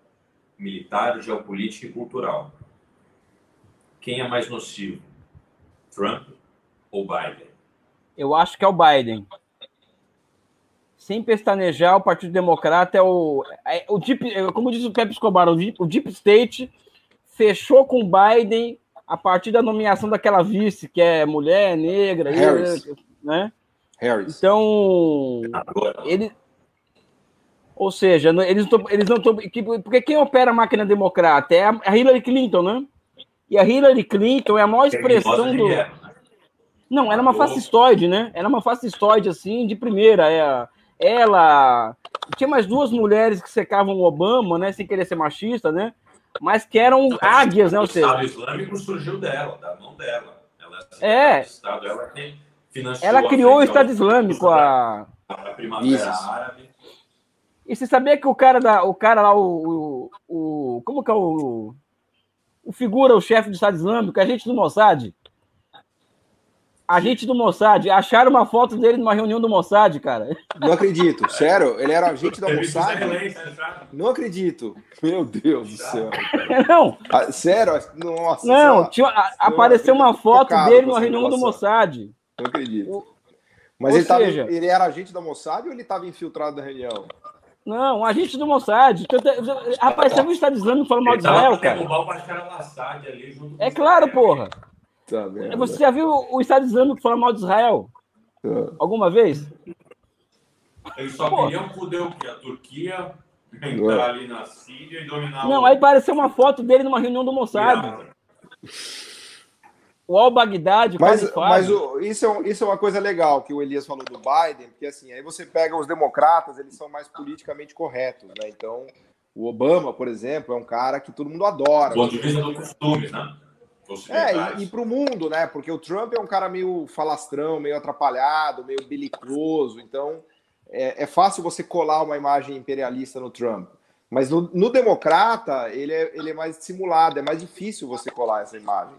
militar, geopolítica e cultural. Quem é mais nocivo, Trump ou Biden? Eu acho que é o Biden. Sem pestanejar, o Partido Democrata é o. É, o deep, como diz o Pepe Escobar, o deep, o deep State fechou com o Biden a partir da nomeação daquela vice, que é mulher, negra, Harris. né? Harris. Então, ele, ou seja, eles não eles não estão. Porque quem opera a máquina democrata é a Hillary Clinton, né? E a Hillary Clinton é a maior expressão do. Não, ela é uma fascistoide, né? Ela é uma fascistoide, assim, de primeira. É, ela. Tinha mais duas mulheres que secavam o Obama, né? Sem querer ser machista, né? Mas que eram águias, né? O Estado Islâmico surgiu dela, da mão dela. Ela é. Estado, ela ela criou o Estado Islâmico, a, a Primavera Árabe. E você sabia que o cara da, o cara lá, o, o, o como que é o, o figura, o chefe do Estado Islâmico, a gente do Mossad? Agente do Mossad. Acharam uma foto dele numa reunião do Mossad, cara. Não acredito. [laughs] Sério? Ele era agente da Mossad? Não acredito. Meu Deus do céu. [laughs] Não. Ah, sério? Nossa. Não, tinha, apareceu uma foto dele numa reunião do Mossad. Não acredito. Mas ele, seja, tava, ele era agente da Mossad ou ele estava infiltrado na reunião? Não, um agente do Mossad. Rapaz, você viu o Estado Islâmico falando mal de Israel, cara? É claro, porra. Tá Você já viu o Estado Islâmico falar mal de Israel? Tá. Alguma vez? Eles só Pô. queriam poder o quê? A Turquia entrar ali na Síria e dominar Não, o... aí apareceu uma foto dele numa reunião do Mossad. O al-Baghdad, mas, mas o, isso, é, isso é uma coisa legal que o Elias falou do Biden, porque assim, aí você pega os democratas, eles são mais politicamente corretos, né? Então, o Obama, por exemplo, é um cara que todo mundo adora. Do ponto de vista do costume, né? É, e, e para o mundo, né? Porque o Trump é um cara meio falastrão, meio atrapalhado, meio belicoso. Então, é, é fácil você colar uma imagem imperialista no Trump. Mas no, no, democrata, ele é, ele é mais dissimulado, é mais difícil você colar essa imagem.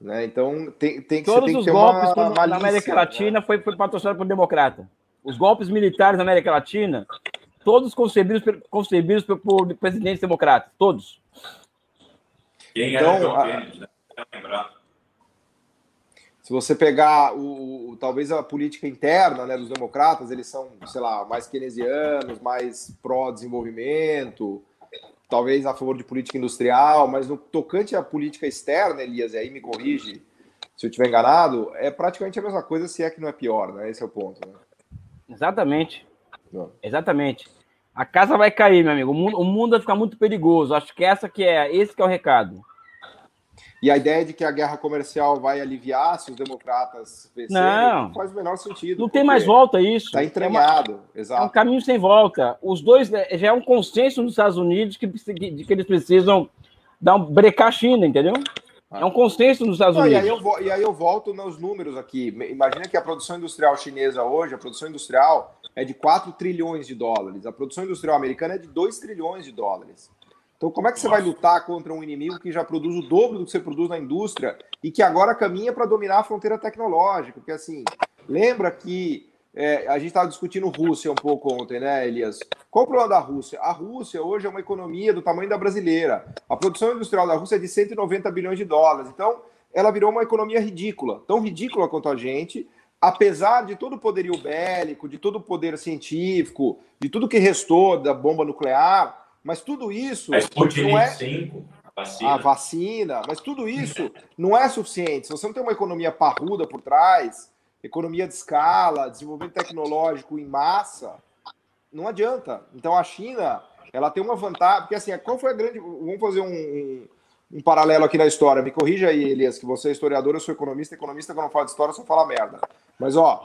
Né? Então, tem, tem, Todos tem que ter golpes uma, uma na América né? Latina né? foi, foi patrocinado por democrata. os golpes militares na América Latina, todos concebidos, concebidos por presidentes democratas, todos. Quem era então, John Kennedy, né? Lembrar. Se você pegar o, o, talvez a política interna né, dos democratas, eles são, sei lá, mais keynesianos, mais pró-desenvolvimento, talvez a favor de política industrial, mas no tocante à política externa, Elias, e aí me corrige se eu estiver enganado, é praticamente a mesma coisa, se é que não é pior, né? Esse é o ponto. Né? Exatamente. Não. Exatamente. A casa vai cair, meu amigo. O mundo, o mundo vai ficar muito perigoso. Acho que essa que é, esse que é o recado. E a ideia de que a guerra comercial vai aliviar se os democratas vencerem não, não faz o menor sentido. Não tem mais volta isso. Está entranhado, é uma, exato. É um caminho sem volta. Os dois, é, já é um consenso nos Estados Unidos que, de que eles precisam dar um, brecar a China, entendeu? É um consenso nos Estados Unidos. E, aí eu, e aí eu volto nos números aqui. Imagina que a produção industrial chinesa hoje, a produção industrial é de 4 trilhões de dólares. A produção industrial americana é de 2 trilhões de dólares. Então, como é que você vai lutar contra um inimigo que já produz o dobro do que você produz na indústria e que agora caminha para dominar a fronteira tecnológica? Porque, assim, lembra que é, a gente estava discutindo Rússia um pouco ontem, né, Elias? Qual o problema da Rússia? A Rússia hoje é uma economia do tamanho da brasileira. A produção industrial da Rússia é de 190 bilhões de dólares. Então, ela virou uma economia ridícula, tão ridícula quanto a gente, apesar de todo o poderio bélico, de todo o poder científico, de tudo que restou da bomba nuclear, mas tudo isso não é 5, a vacina. a vacina, mas tudo isso não é suficiente. Se você não tem uma economia parruda por trás, economia de escala, desenvolvimento tecnológico em massa, não adianta. Então a China, ela tem uma vantagem, porque assim, qual foi a grande, vamos fazer um, um, um paralelo aqui na história. Me corrija aí, Elias, que você é historiador, eu sou economista, economista quando fala de história só fala merda. Mas ó,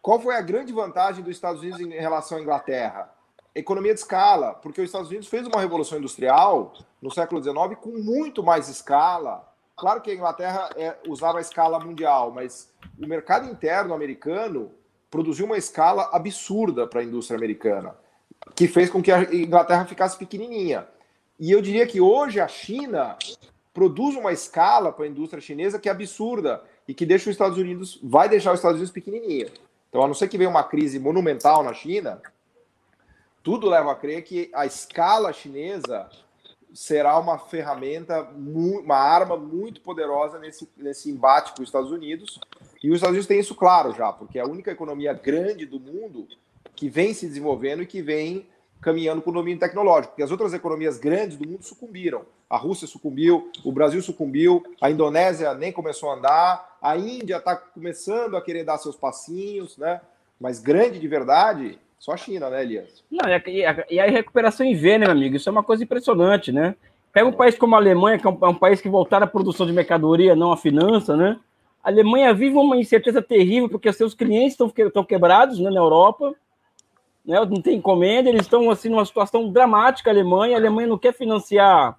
qual foi a grande vantagem dos Estados Unidos em relação à Inglaterra? Economia de escala, porque os Estados Unidos fez uma revolução industrial no século XIX com muito mais escala. Claro que a Inglaterra é, usava a escala mundial, mas o mercado interno americano produziu uma escala absurda para a indústria americana, que fez com que a Inglaterra ficasse pequenininha. E eu diria que hoje a China produz uma escala para a indústria chinesa que é absurda e que deixa os Estados Unidos, vai deixar os Estados Unidos pequenininha. Então, a não ser que venha uma crise monumental na China, tudo leva a crer que a escala chinesa será uma ferramenta, uma arma muito poderosa nesse, nesse embate com os Estados Unidos. E os Estados Unidos têm isso claro já, porque é a única economia grande do mundo que vem se desenvolvendo e que vem caminhando com o domínio tecnológico, porque as outras economias grandes do mundo sucumbiram. A Rússia sucumbiu, o Brasil sucumbiu, a Indonésia nem começou a andar, a Índia está começando a querer dar seus passinhos, né? Mas grande de verdade só a China, né, Elias? Não, e a, e a recuperação em V, né, meu amigo? Isso é uma coisa impressionante, né? Pega um país como a Alemanha, que é um, é um país que voltaram à produção de mercadoria, não à finança, né? A Alemanha vive uma incerteza terrível, porque seus clientes estão, quebrados né, na Europa, né? não tem encomenda, eles estão assim, numa situação dramática, a Alemanha. A Alemanha não quer financiar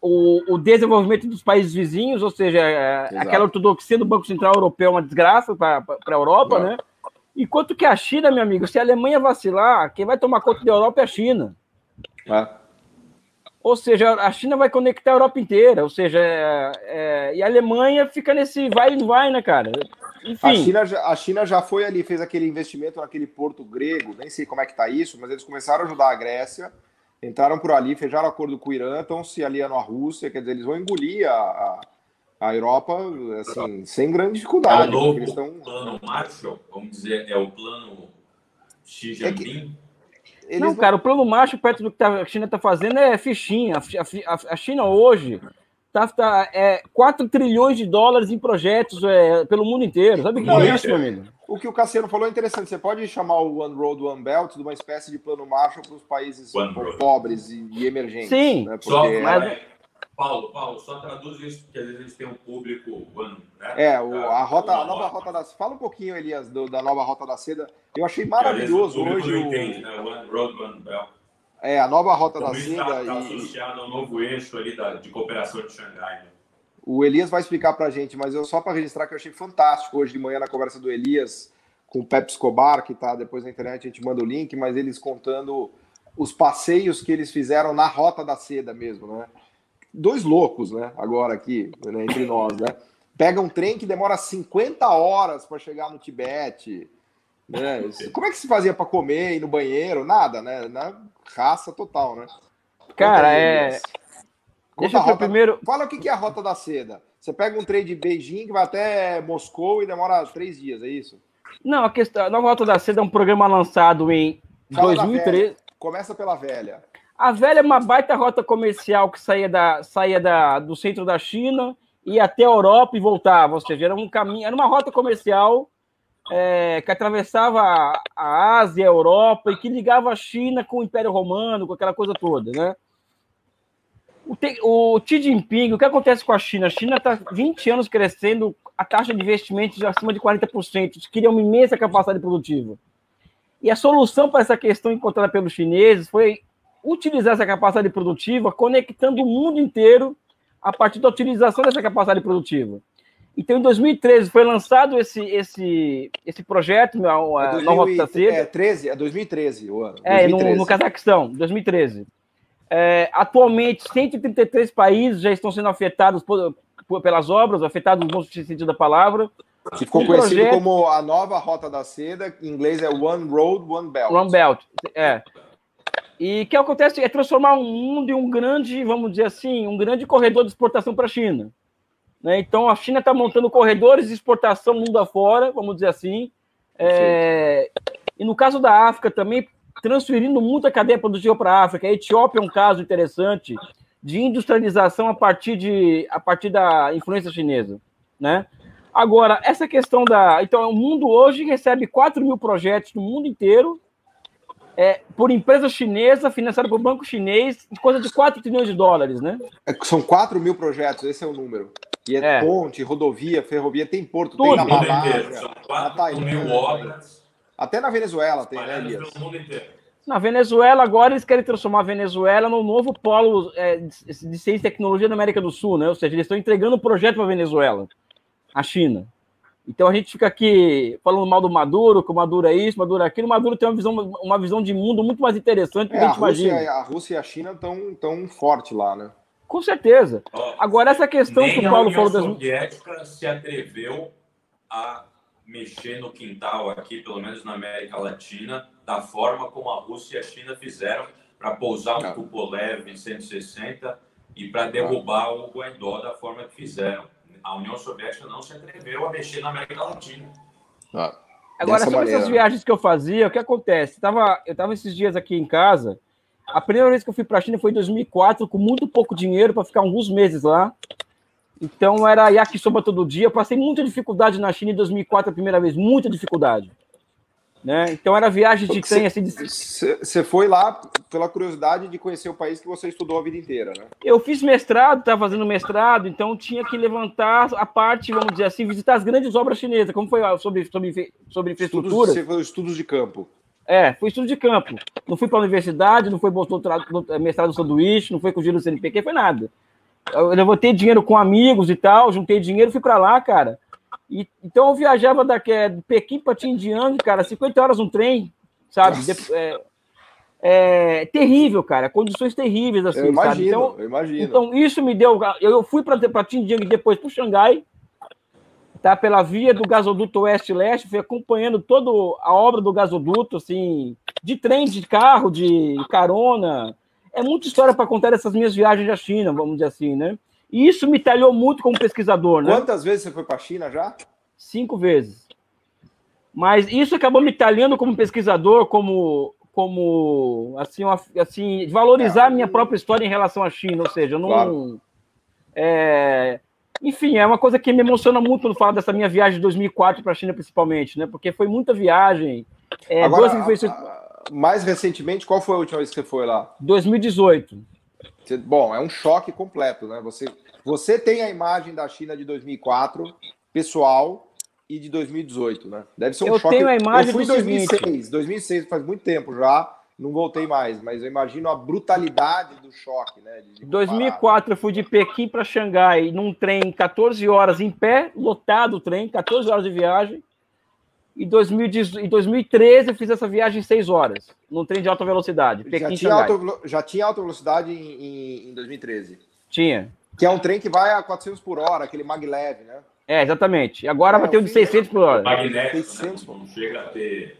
o, o desenvolvimento dos países vizinhos, ou seja, é, aquela ortodoxia do Banco Central Europeu é uma desgraça para a Europa, né? Enquanto que a China, meu amigo, se a Alemanha vacilar, quem vai tomar conta da Europa é a China. É. Ou seja, a China vai conectar a Europa inteira. Ou seja, é, é, e a Alemanha fica nesse vai e não vai, né, cara? Enfim. A China, a China já foi ali, fez aquele investimento naquele porto grego, nem sei como é que tá isso, mas eles começaram a ajudar a Grécia, entraram por ali, fecharam acordo com o Irã, estão se aliando à Rússia, quer dizer, eles vão engolir a, a a Europa, assim, sem grande dificuldade. É o novo estão... plano Marshall, vamos dizer, é o plano Xi é Jinping. É Não, cara, o plano Marshall, perto do que tá, a China está fazendo, é fichinha. A, China hoje tá, tá é, 4 trilhões de dólares em projetos é, pelo mundo inteiro. Sabe o que é isso, meu amigo? O que o Cassiano falou é interessante. Você pode chamar o One Road, One Belt de uma espécie de plano Marshall para os países pobres e, e, emergentes. Sim, né? Porque, Só, mas, Paulo, Paulo, só traduz isso, porque às vezes eles têm um público né? É, o, a, rota, a nova rota da Fala um pouquinho, Elias, do, da nova rota da seda. Eu achei maravilhoso o hoje. Não entende, né? One Road, One Belt. É, a nova rota da seda. Está, está e... associado ao novo eixo ali da, de cooperação de Xangai. Né? O Elias vai explicar para a gente, mas eu só para registrar que eu achei fantástico hoje de manhã na conversa do Elias com o Pep Escobar, que está depois na internet, a gente manda o link, mas eles contando os passeios que eles fizeram na rota da seda mesmo, né? Dois loucos, né? Agora aqui, né, entre nós, né? Pega um trem que demora 50 horas para chegar no Tibete. Né? Como é que se fazia para comer, ir no banheiro? Nada, né? Na raça total, né? Cara, é. Deixa eu rota... primeiro. Fala o que é a rota da seda. Você pega um trem de Beijing que vai até Moscou e demora três dias, é isso? Não, a questão. A Nova Rota da Seda é um programa lançado em Fala 2013. Começa pela velha. A velha é uma baita rota comercial que saía, da, saía da, do centro da China, ia até a Europa e voltava. Ou seja, era um caminho, era uma rota comercial é, que atravessava a Ásia, a Europa e que ligava a China com o Império Romano, com aquela coisa toda, né? O, o Xi Jinping, o que acontece com a China? A China está 20 anos crescendo a taxa de investimento de acima de 40%. Eles queriam uma imensa capacidade produtiva. E a solução para essa questão encontrada pelos chineses foi utilizar essa capacidade produtiva conectando o mundo inteiro a partir da utilização dessa capacidade produtiva. Então, em 2013 foi lançado esse, esse, esse projeto, a, a é Nova Rota É, 13, é 2013 o ano. É, 2013. No, no Cazaquistão, 2013. É, atualmente, 133 países já estão sendo afetados por, por, pelas obras, afetados no sentido da palavra. Que ficou conhecido projeto... como a nova Rota da Seda, em inglês é One Road, One Belt. One Belt, é. E o que acontece é transformar um mundo em um grande, vamos dizer assim, um grande corredor de exportação para a China. Né? Então, a China está montando corredores de exportação mundo afora, vamos dizer assim. É... E no caso da África também, transferindo muita cadeia produtiva para a África. A Etiópia é um caso interessante de industrialização a partir, de, a partir da influência chinesa. Né? Agora, essa questão da. Então, o mundo hoje recebe 4 mil projetos no mundo inteiro é, por empresa chinesa, financiada por banco chinês, coisa de 4 trilhões de dólares, né? É, são 4 mil projetos, esse é o número. E é, é. ponte, rodovia, ferrovia, tem porto, Tudo. tem na Malásia, na Tailândia. Até na Venezuela tem, né, Elias? Na Venezuela, agora eles querem transformar a Venezuela no novo polo é, de ciência e tecnologia da América do Sul, né? Ou seja, eles estão entregando o um projeto para a Venezuela, a China. Então a gente fica aqui falando mal do Maduro, que o Maduro é isso, Maduro é aquilo. O Maduro tem uma visão, uma visão de mundo muito mais interessante do que é, a gente a Rússia, imagina. A Rússia e a China estão tão forte lá, né? Com certeza. Agora, essa questão que o Paulo falou das. A União Soviética se atreveu a mexer no quintal aqui, pelo menos na América Latina, da forma como a Rússia e a China fizeram para pousar um Tupolev em 160 e para derrubar o Guaidó da forma que fizeram a União Soviética não se atreveu a mexer na América Latina. Ah, Agora, sobre maneira. essas viagens que eu fazia, o que acontece? Eu tava, eu estava esses dias aqui em casa. A primeira vez que eu fui para a China foi em 2004, com muito pouco dinheiro para ficar alguns meses lá. Então era yakisoba todo dia. Eu passei muita dificuldade na China em 2004, a primeira vez, muita dificuldade. Né? Então era viagem de trem assim. Você de... foi lá pela curiosidade de conhecer o país que você estudou a vida inteira, né? Eu fiz mestrado, estava fazendo mestrado, então tinha que levantar a parte, vamos dizer assim, visitar as grandes obras chinesas, como foi sobre, sobre, sobre infraestrutura. Estudos, você foi estudos de campo. É, foi estudo de campo. Não fui para a universidade, não foi doutorado, mestrado no sanduíche, não foi com o giro do CNPq, foi nada. Eu levantei dinheiro com amigos e tal, juntei dinheiro, fui para lá, cara. E, então eu viajava daqui, é, de Pequim para Tindiang, cara, 50 horas um trem, sabe? É, é, terrível, cara, condições terríveis, assim, eu imagino, Então, eu imagino. Então isso me deu. Eu fui para Tindiang depois para Xangai, tá? Pela via do gasoduto oeste-leste, fui acompanhando toda a obra do gasoduto, assim, de trem, de carro, de carona. É muita história para contar dessas minhas viagens à China, vamos dizer assim, né? E isso me talhou muito como pesquisador, né? Quantas vezes você foi para a China já? Cinco vezes. Mas isso acabou me talhando como pesquisador, como como assim, assim valorizar a minha própria história em relação à China, ou seja, eu não claro. é, enfim, é uma coisa que me emociona muito quando falo dessa minha viagem de 2004 para a China principalmente, né? Porque foi muita viagem. É, Agora, duas... a, a, mais recentemente, qual foi a última vez que você foi lá? 2018. Bom, é um choque completo, né? Você você tem a imagem da China de 2004, pessoal, e de 2018, né? Deve ser um eu choque. Eu tenho a imagem eu fui em 2006, seguinte. 2006 faz muito tempo já, não voltei mais, mas eu imagino a brutalidade do choque, né? Em 2004 eu fui de Pequim para Xangai num trem 14 horas em pé, lotado o trem, 14 horas de viagem. Em 2013 eu fiz essa viagem em 6 horas, num trem de alta velocidade. Pequim, já, tinha alta, já tinha alta velocidade em, em, em 2013? Tinha. Que é um trem que vai a 400 por hora, aquele maglev, né? É, exatamente. Agora é, vai ter um de 600 por hora. Magnético, 600, né? não chega a ter,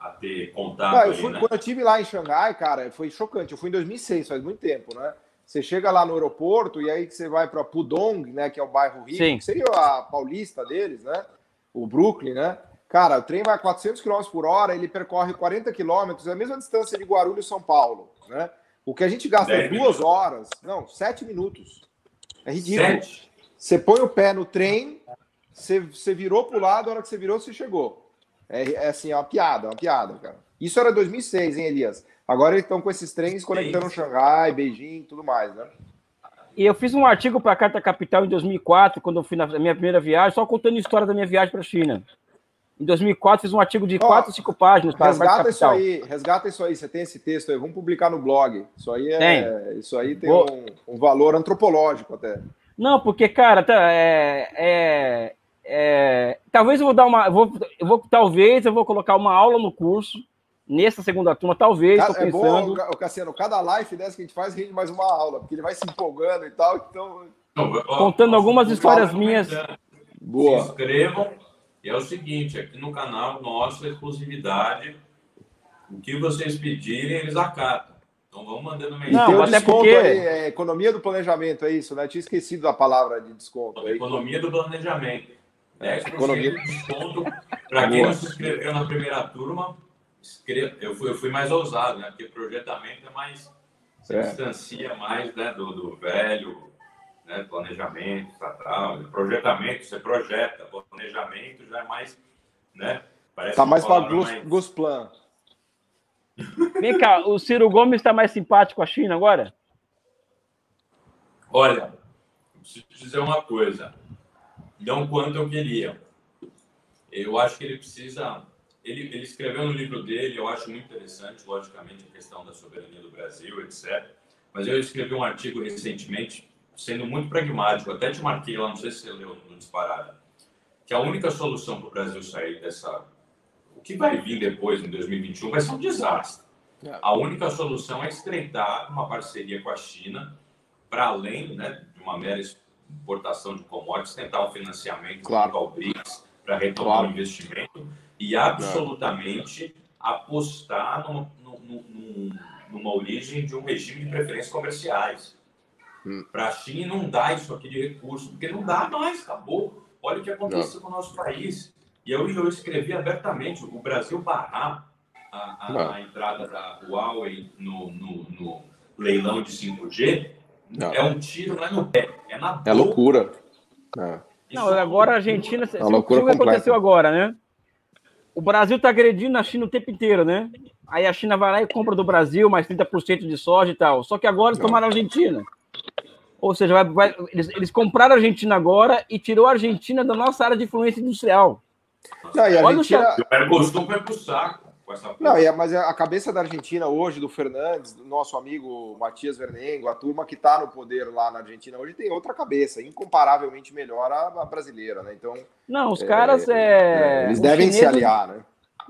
a ter contato. Não, eu fui, né? Quando eu estive lá em Xangai, cara, foi chocante. Eu fui em 2006, faz muito tempo, né? Você chega lá no aeroporto e aí você vai para Pudong, né, que é o bairro rico, Sim. que seria a paulista deles, né? O Brooklyn, né? Cara, o trem vai a 400 km por hora, ele percorre 40 km, é a mesma distância de Guarulhos e São Paulo, né? O que a gente gasta duas minutos. horas, não, sete minutos. É ridículo. Sete. Você põe o pé no trem, você, você virou para o lado, a hora que você virou, você chegou. É, é assim, é uma piada, é uma piada, cara. Isso era 2006, hein, Elias? Agora eles estão com esses trens conectando Sim. Xangai, Beijing tudo mais, né? E eu fiz um artigo para a Carta Capital em 2004, quando eu fui na minha primeira viagem, só contando a história da minha viagem para a China. Em 2004 fiz um artigo de oh, quatro, cinco páginas para resgata isso aí, resgata isso aí. Você tem esse texto aí, vamos publicar no blog. Isso aí é, tem. isso aí tem um, um, valor antropológico até. Não, porque cara, tá, é, é, é, talvez eu vou dar uma, eu vou, eu vou, talvez eu vou colocar uma aula no curso nessa segunda turma, talvez. Cada, pensando... É bom, Cassiano, cada live dessa que a gente faz, rende mais uma aula, porque ele vai se empolgando e tal. Então. Contando algumas histórias minhas. Boa. Se inscrevam. E é o seguinte: aqui no canal, nossa exclusividade. O que vocês pedirem, eles acatam. Então vamos mandando mensagem. Não, tem até porque aí, é economia do planejamento, é isso, né? tinha escrevecido a palavra de desconto. Economia do planejamento. 10% é, economia... de desconto para quem não se inscreveu na primeira turma eu fui, eu fui mais ousado, né? Porque projetamento é mais. Se é. distancia mais né, do, do velho, né, planejamento estatal. Projetamento, você projeta. Planejamento já é mais. Né, parece tá mais para mais... Gusplan. Vem cá, o Ciro Gomes está mais simpático com a China agora? Olha, preciso dizer uma coisa. Não quanto eu queria. Eu acho que ele precisa ele, ele escreveu no livro dele, eu acho muito interessante, logicamente, a questão da soberania do Brasil, etc. Mas eu escrevi um artigo recentemente, sendo muito pragmático, até te marquei lá, não sei se você leu no disparado, que a única solução para o Brasil sair dessa. O que vai vir depois, em 2021, vai ser um desastre. É. A única solução é estreitar uma parceria com a China, para além né, de uma mera importação de commodities, tentar um financiamento claro. ao BRICS para retomar claro. o investimento e absolutamente apostar numa origem de um regime de preferências comerciais. Hum. Para a China não dá isso aqui de recurso, porque não dá mais, acabou. Olha o que aconteceu não. com o nosso país. E eu, eu escrevi abertamente: o Brasil barrar a, a, a entrada da Huawei no, no, no, leilão de 5G não. é um tiro não é no pé, é na boca. É loucura. É. Não, agora a Argentina. É o que aconteceu agora, né? o Brasil está agredindo a China o tempo inteiro, né? Aí a China vai lá e compra do Brasil mais 30% de soja e tal. Só que agora eles tomaram a Argentina. Ou seja, vai, vai, eles, eles, compraram a Argentina agora e tirou a Argentina da nossa área de influência industrial. Não, e a Olha Argentina... o Mercosul foi pro saco com essa Não, é, mas a cabeça da Argentina hoje, do Fernandes, do nosso amigo Matias Vernengo, a turma que está no poder lá na Argentina hoje tem outra cabeça, incomparavelmente melhor a, brasileira, né? Então. Não, os é, caras é, é Eles devem chineses, se aliar, né?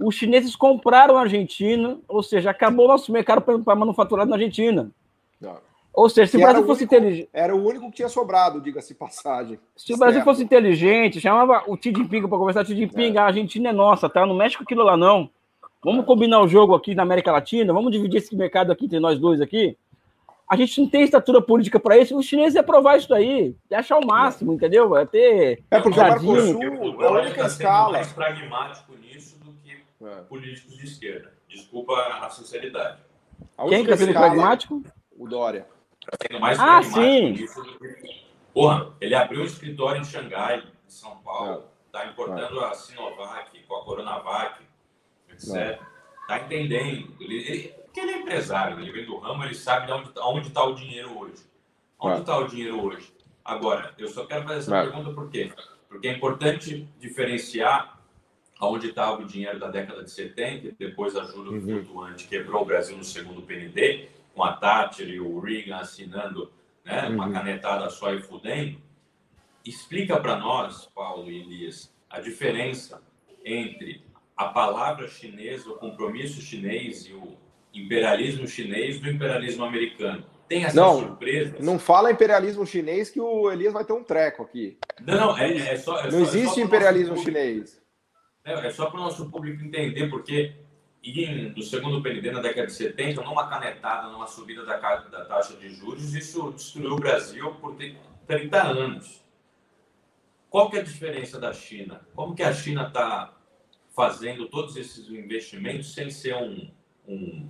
Os chineses compraram a Argentina, ou seja, acabou o nosso mercado para manufaturado na Argentina. Não. Ou seja, se o Brasil fosse inteligente. Era o único que tinha sobrado, diga-se passagem. Se o Brasil fosse inteligente, chamava o Xi Jinping para conversar, Xi Jinping, é. a Argentina é nossa, tá? Não mexe com aquilo lá, não. Vamos combinar o jogo aqui na América Latina, vamos dividir esse mercado aqui entre nós dois aqui. A gente não tem estatura política para isso, os chineses iam aprovar isso daí, achar o máximo, entendeu? É ter. É porque o Mercosul é a única escala. mais pragmático nisso do que é. políticos de esquerda. Desculpa a sinceridade. A Quem está sendo pragmático? O Dória. Está sendo mais ah, sim. Porra, ele abriu um escritório em Xangai, em São Paulo, está é. importando é. a Sinovac com a Coronavac etc. Está entendendo. Ele, ele, porque ele é empresário, ele vem do ramo, ele sabe de onde está o dinheiro hoje. Onde está o dinheiro hoje? Agora, eu só quero fazer essa pergunta por quê? Porque é importante diferenciar onde estava o dinheiro da década de 70, depois a juros uhum. flutuante quebrou o Brasil no segundo PND, com a Thatcher e o Reagan assinando né, uhum. uma canetada só e fudendo. Explica para nós, Paulo e Elias, a diferença entre a palavra chinesa, o compromisso chinês e o imperialismo chinês do imperialismo americano. tem essas não, surpresas. Não fala imperialismo chinês que o Elias vai ter um treco aqui. Não, não, é, é só. É não só, existe é imperialismo chinês. É, é só para o nosso público entender, porque no segundo PND, na década de 70, numa canetada, numa subida da, da taxa de juros, isso destruiu o Brasil por 30 anos. Qual que é a diferença da China? Como que a China está fazendo todos esses investimentos sem ser um, um,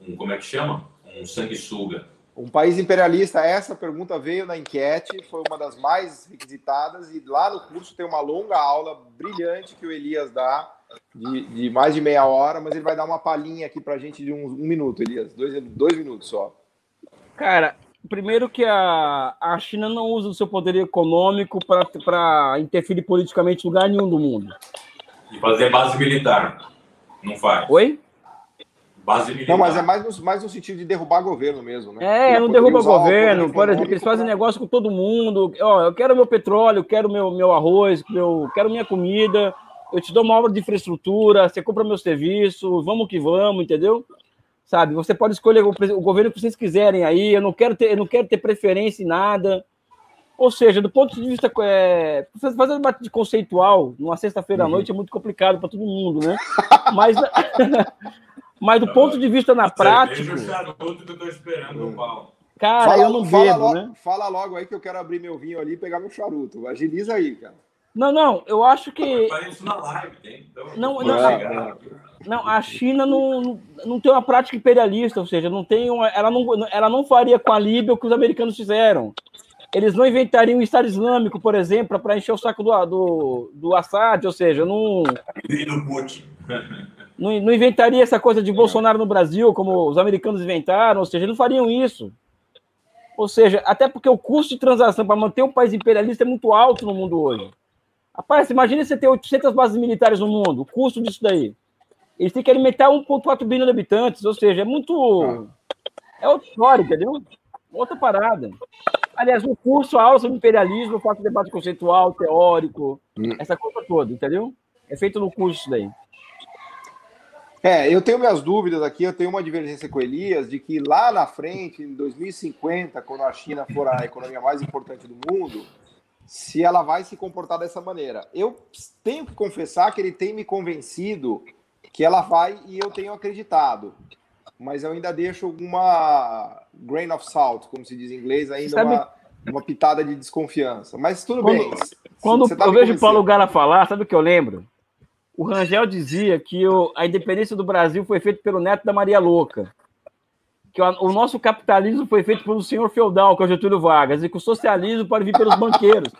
um como é que chama? Um sanguessuga. Um país imperialista, essa pergunta veio na enquete, foi uma das mais requisitadas, e lá no curso tem uma longa aula brilhante que o Elias dá, de, de mais de meia hora, mas ele vai dar uma palhinha aqui para a gente de um, um, minuto, Elias, dois, dois minutos só. Cara, primeiro que a, a China não usa o seu poder econômico para interferir politicamente em lugar nenhum do mundo. E fazer base militar. Não faz. Oi? Base militar. Não, mas é mais no, mais no sentido de derrubar governo mesmo, né? É, não derruba governo. Por exemplo, eles fazem negócio com todo mundo. Ó, eu quero meu petróleo, quero meu, meu arroz, meu, quero minha comida. Eu te dou uma obra de infraestrutura, você compra meu serviço, vamos que vamos, entendeu? Sabe, você pode escolher o, o governo que vocês quiserem aí. Eu não quero ter, eu não quero ter preferência em nada. Ou seja, do ponto de vista. É, fazer um debate de conceitual numa sexta-feira à uhum. noite é muito complicado para todo mundo, né? Mas, [laughs] mas do ponto de vista na prática. o charuto que eu tô esperando no pau. Cara, fala, eu não bebo, logo, né? Fala logo aí que eu quero abrir meu vinho ali e pegar meu charuto. Agiliza aí, cara. Não, não, eu acho que. Isso na live, tem. Então, não, não, não, não, a China não, não tem uma prática imperialista, ou seja, não tem uma, ela, não, ela não faria com a Líbia o que os americanos fizeram. Eles não inventariam o Estado Islâmico, por exemplo, para encher o saco do, do, do Assad, ou seja, não. E do Putin. [laughs] Não, não inventaria essa coisa de Bolsonaro no Brasil, como os americanos inventaram, ou seja, não fariam isso. Ou seja, até porque o custo de transação para manter um país imperialista é muito alto no mundo hoje. Rapaz, imagina você ter 800 bases militares no mundo, o custo disso daí. Eles têm que alimentar 1,4 bilhão de habitantes, ou seja, é muito. É outra história, entendeu? Outra parada. Aliás, o curso, a aula sobre imperialismo, faço debate conceitual, teórico, hum. essa coisa toda, entendeu? É feito no curso daí. É, eu tenho minhas dúvidas aqui, eu tenho uma divergência com Elias de que lá na frente, em 2050, quando a China for a economia mais importante do mundo, se ela vai se comportar dessa maneira. Eu tenho que confessar que ele tem me convencido que ela vai e eu tenho acreditado. Mas eu ainda deixo alguma grain of salt, como se diz em inglês, ainda sabe... uma, uma pitada de desconfiança. Mas tudo quando, bem. Quando tá eu vejo o Paulo Gala falar, sabe o que eu lembro? O Rangel dizia que o, a independência do Brasil foi feita pelo neto da Maria Louca. Que o, o nosso capitalismo foi feito pelo senhor feudal, que é o Getúlio Vargas, e que o socialismo pode vir pelos banqueiros.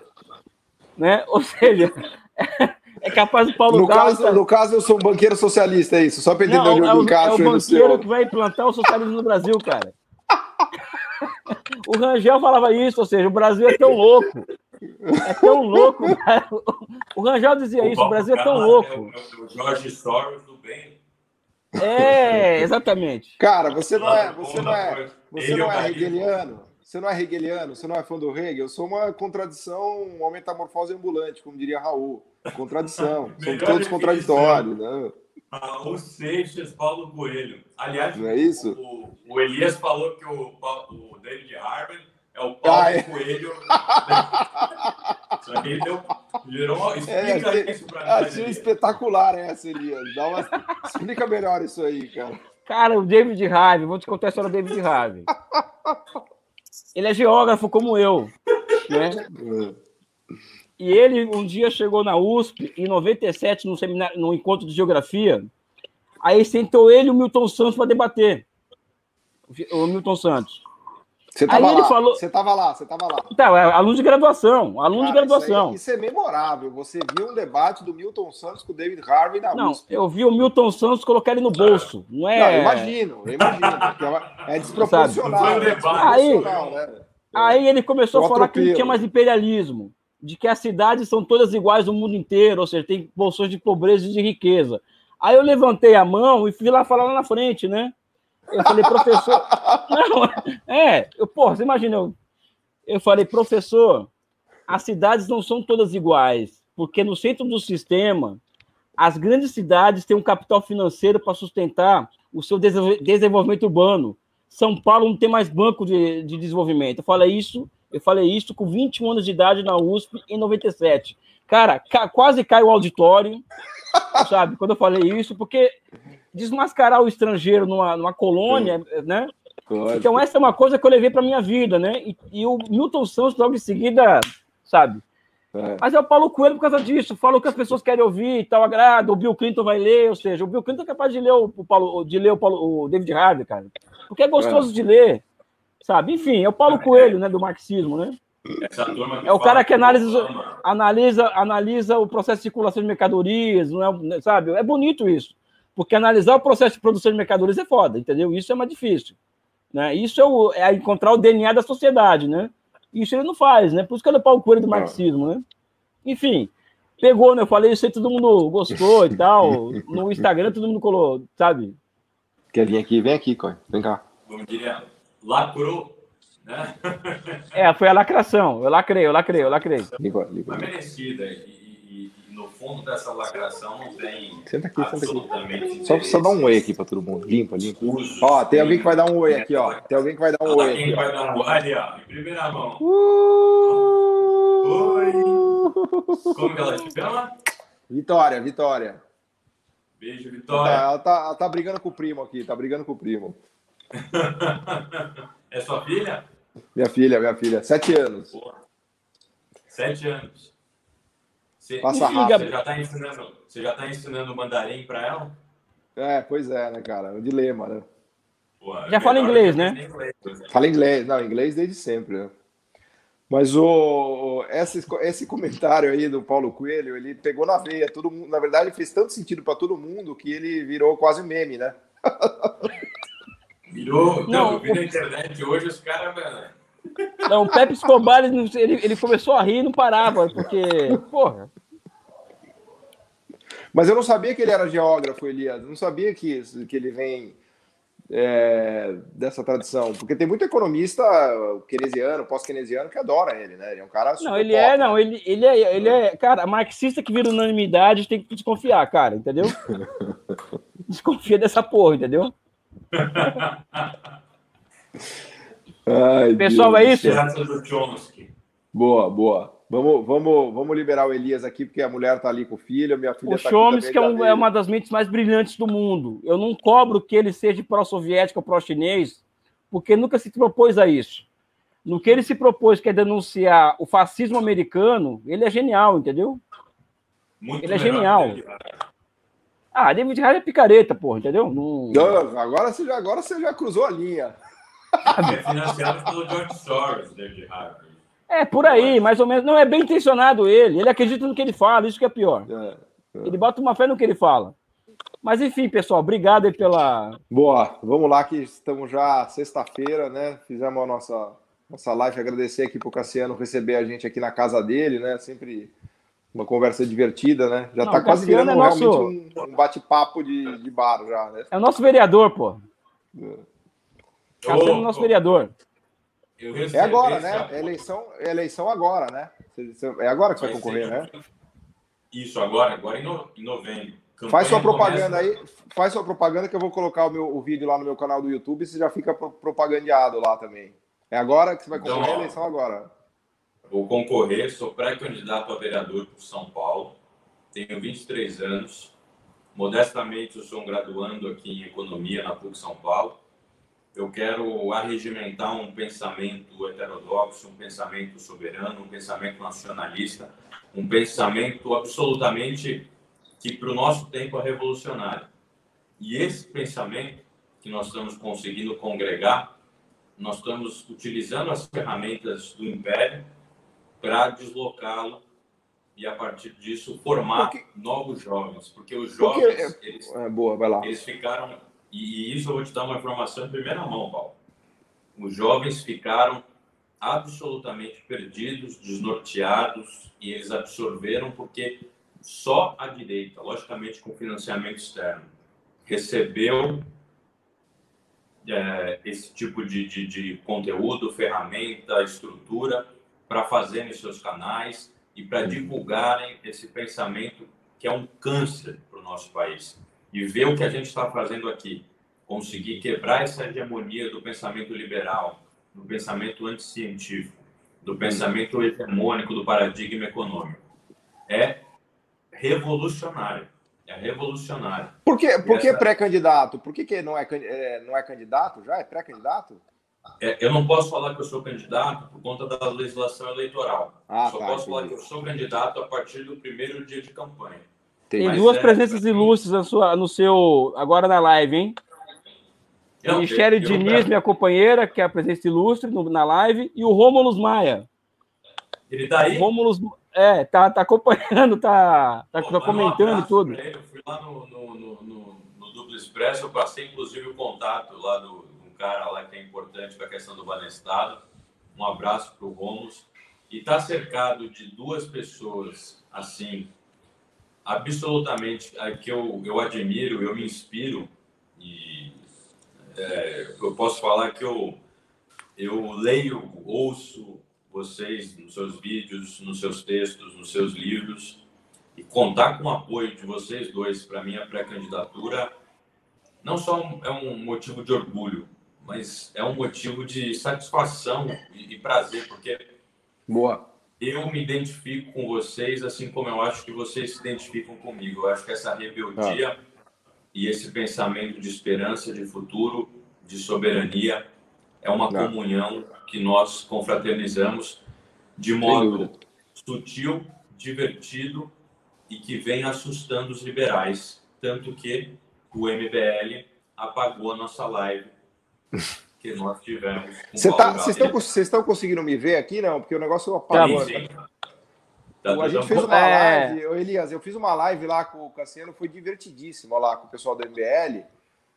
né? Ou seja, [laughs] é capaz do Paulo no Caso, tá... No caso, eu sou um banqueiro socialista, é isso? Só para entender onde eu é encaixo. É o banqueiro que vai implantar o socialismo no Brasil, cara. [laughs] o Rangel falava isso, ou seja, o Brasil é tão louco é tão louco, cara. O Rangel dizia o isso, o Brasil é tão louco. É o, é o Jorge Soros do bem. É, exatamente. Cara, você não é, você não é, você não é hegeliano. Você não é hegeliano, você não é fã do Hegel. Eu sou uma contradição, uma metamorfose ambulante, como diria Raul. Contradição. [laughs] São todos contraditórios, né? Raul Seixas, Paulo Coelho. Aliás, não é isso? O, o Elias falou que o, o David Harvey é o Paulo ah, é. Coelho. [laughs] Só que ele deu. Gerou, explica é, isso pra mim. Achei espetacular essa, Elias. Dá uma... explica melhor isso aí, cara. Cara, o David Harvey, vou te contar a história do David Harvey. Ele é geógrafo como eu, né? É. E ele um dia chegou na USP, em 97, num, seminário, num encontro de geografia. Aí sentou ele e o Milton Santos para debater. O Milton Santos. Você estava lá, falou... você estava lá, você estava lá. Então, é aluno de graduação, aluno Cara, de graduação. Isso, aí, isso, é memorável. Você viu um debate do Milton Santos com o David Harvey na não, USP. eu vi o Milton Santos colocar ele no bolso, não é? Não, eu imagino, eu imagino. é desproporcional. Né? Aí, né? aí ele começou a falar que não tinha mais imperialismo, de que as cidades são todas iguais no mundo inteiro, ou seja, tem bolsões de pobreza e de riqueza. Aí eu levantei a mão e fui lá falar lá na frente, né? Eu falei, professor. Não, é, eu, porra, você imagina, eu, eu falei, professor, as cidades não são todas iguais, porque no centro do sistema, as grandes cidades têm um capital financeiro para sustentar o seu desenvolvimento urbano. São Paulo não tem mais banco de, de desenvolvimento. Eu falei isso, eu falei isso com 21 anos de idade na USP em 97. Cara, ca, quase caiu o auditório, sabe? Quando eu falei isso, porque desmascarar o estrangeiro numa, numa colônia, né? Então essa é uma coisa que eu levei para minha vida, né? E, e, o Milton Santos logo em seguida, sabe? É. Mas é o Paulo Coelho por causa disso. Fala o que as pessoas querem ouvir e tal, agrada. O Bill Clinton vai ler, ou seja, o Bill Clinton é capaz de ler o, o Paulo, de ler o, Paulo, o David Harvey, cara. Porque é gostoso é. de ler, sabe? Enfim, é o Paulo Coelho, né, do marxismo, né? É o cara que analisa, analisa, analisa o processo de circulação de mercadorias, não é, sabe? É bonito isso. Porque analisar o processo de produção de mercadorias é foda, entendeu? Isso é mais difícil. Né? Isso é, o, é encontrar o DNA da sociedade, né? Isso ele não faz, né? Por isso que ele é o Coelho do marxismo, né? Enfim, pegou, né? Eu falei isso aí, todo mundo gostou e tal. [laughs] No Instagram todo mundo colou, sabe? Quer vir aqui? Vem aqui, Coy. Vem cá. Como diria, lacrou. Né? É, foi a lacração. Eu lacrei, eu lacrei, eu lacrei. Liga, liga. Mas merecida. E, e, e, no fundo dessa lacração não tem. Senta aqui, senta aqui. Só precisa dar um oi aqui para todo mundo. Limpa, limpa. Uso, ó, tem alguém que vai dar um oi aqui, ó. Tem alguém que vai dar um oi. Alguém vai dar um oi ali, ó. Em primeira mão. Uh... Oi. Como que ela te chama? Vitória, Vitória. Beijo, Vitória. Ela tá, ela tá brigando com o primo aqui, tá brigando com o primo. [laughs] é sua filha? Minha filha, minha filha. Sete anos. Porra. Sete anos. Você, Passa rápido. Você já está ensinando, você já tá ensinando mandarim para ela? É, pois é, né, cara? O dilema, né? já fala inglês, né? Inglês. Fala inglês, não, inglês desde sempre, né? Mas o, esse, esse comentário aí do Paulo Coelho, ele pegou na veia. Todo mundo, na verdade, fez tanto sentido para todo mundo que ele virou quase meme, né? [laughs] Virou. Não, eu vi na internet hoje os caras. Não, o Pepe Escobar, ele, ele começou a rir e não parava, porque. Porra. Mas eu não sabia que ele era geógrafo, Elias. Eu não sabia que, que ele vem é, dessa tradição, porque tem muito economista keynesiano, pós-keynesiano que adora ele, né? Ele é um cara Não, ele é, não, ele, ele é, ele é, cara, marxista que vira unanimidade tem que desconfiar, cara, entendeu? [laughs] Desconfia dessa porra, entendeu? [laughs] Ai, Pessoal, Deus é isso? Boa, boa. Vamos, vamos, vamos liberar o Elias aqui, porque a mulher tá ali com o filho, minha filha o tá Chomsky é, um, é, uma das mentes mais brilhantes do mundo. Eu não cobro que ele seja pró-soviético ou pró-chinês, porque nunca se propôs a isso. No que ele se propôs, que é denunciar o fascismo americano, ele é genial, entendeu? Muito ele é genial. Ah, David Harry é picareta, porra, entendeu? Não... Não, agora, você já, agora você já cruzou a linha. É financiado pelo George Soros, David. É, por aí, mais ou menos. Não é bem intencionado ele. Ele acredita no que ele fala, isso que é pior. É, é. Ele bota uma fé no que ele fala. Mas enfim, pessoal, obrigado aí pela. Boa, vamos lá que estamos já sexta-feira, né? Fizemos a nossa, nossa live. Agradecer aqui para o Cassiano receber a gente aqui na casa dele, né? Sempre uma conversa divertida, né? Já está quase virando é nosso... realmente um, um bate-papo de, de bar já, né? É o nosso vereador, pô. É. Cassiano é o nosso vereador. É agora, né? É eleição, é eleição agora, né? É agora que você vai concorrer, né? Isso, agora, agora em, novembro. Campanha faz sua propaganda aí, faz sua propaganda que eu vou colocar o, meu, o vídeo lá no meu canal do YouTube e você já fica propagandeado lá também. É agora que você vai concorrer então, a eleição agora. Vou concorrer, sou pré-candidato a vereador por São Paulo, tenho 23 anos, modestamente eu sou um graduando aqui em Economia na PUC São Paulo, eu quero arregimentar um pensamento heterodoxo, um pensamento soberano, um pensamento nacionalista, um pensamento absolutamente que para o nosso tempo é revolucionário. E esse pensamento que nós estamos conseguindo congregar, nós estamos utilizando as ferramentas do Império para deslocá-lo e a partir disso formar porque... novos jovens, porque os jovens porque... eles, é, boa, eles ficaram e, isso eu vou te dar uma informação em primeira mão, Paulo. Os jovens ficaram absolutamente perdidos, desnorteados, e eles absorveram porque só a direita, logicamente com financiamento externo, recebeu é, esse tipo de, de, de, conteúdo, ferramenta, estrutura para fazer nos seus canais e para divulgarem esse pensamento que é um câncer para o nosso país e ver o que a gente está fazendo aqui. conseguir quebrar essa hegemonia do pensamento liberal, do pensamento anticientífico, do pensamento hegemônico do paradigma econômico. É revolucionário. É revolucionário. Por que, por que essa... pré-candidato? Por que, que não, é, é, não é candidato já? É pré-candidato? É, eu não posso falar que eu sou candidato por conta da legislação eleitoral. Ah, Só tá, posso entendi. falar que eu sou candidato a partir do primeiro dia de campanha. Tem Mas duas é, presenças ilustres na sua, no seu. Agora na live, hein? Não, Michele Diniz, minha companheira, que é a presença ilustre no, na live, e o Rômulo Maia. Ele tá aí? Rômulo, é, tá, tá acompanhando, tá, tá, Pô, tá comentando um tudo. Eu fui lá no, no, no, no, Duplo Expresso, eu passei inclusive o contato lá do cara lá que é importante para a questão do Banestado. Um abraço para o Rômulo. E tá cercado de duas pessoas, assim, absolutamente que eu, eu admiro, eu me inspiro e é, eu posso falar que eu, eu leio, ouço vocês nos seus vídeos, nos seus textos, nos seus livros e contar com o apoio de vocês dois para minha pré-candidatura não só é um motivo de orgulho, mas é um motivo de satisfação e, e prazer, porque Boa eu me identifico com vocês, assim como eu acho que vocês se identificam comigo. Eu acho que essa rebeldia ah. e esse pensamento de esperança, de futuro, de soberania, é uma ah. comunhão que nós confraternizamos de modo sutil, divertido e que vem assustando os liberais. Tanto que o MBL apagou a nossa live [laughs] que nós tivemos. Vocês tá, estão conseguindo me ver aqui, não? Porque o negócio apagou. Sim. Tá a gente fez uma é... live, eu, Elias, eu fiz uma live lá com o Cassiano, foi divertidíssimo lá com o pessoal do MBL,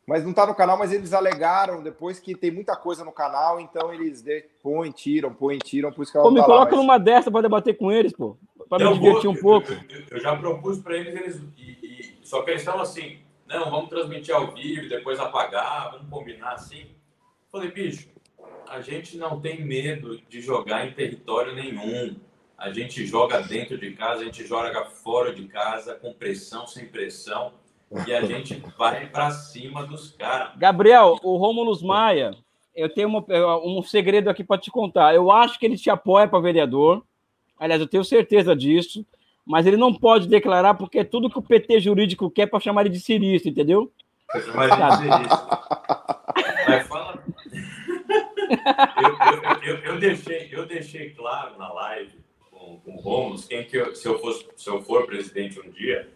mas não tá no canal, mas eles alegaram depois que tem muita coisa no canal, então eles põem, tiram, põem, tiram, por isso que ela pô, me tá coloca lá, numa dessa para debater com eles, pô, para me divertir vou, um pouco. Eu, eu já propus para eles, eles e, e, só que eles estão assim, não, vamos transmitir ao vivo, depois apagar, vamos combinar assim. Falei, bicho, a gente não tem medo de jogar em território nenhum. A gente joga dentro de casa, a gente joga fora de casa, com pressão, sem pressão, e a gente vai para cima dos caras. Gabriel, o Rômulo Maia, eu tenho uma, um segredo aqui para te contar. Eu acho que ele te apoia para vereador. Aliás, eu tenho certeza disso. Mas ele não pode declarar porque é tudo que o PT jurídico quer para chamar ele de cirista, entendeu? Chamar ele de cirista. [laughs] Fala eu, eu, eu, deixei, eu deixei claro na live com, com o Romulus, quem que eu, se, eu fosse, se eu for presidente um dia,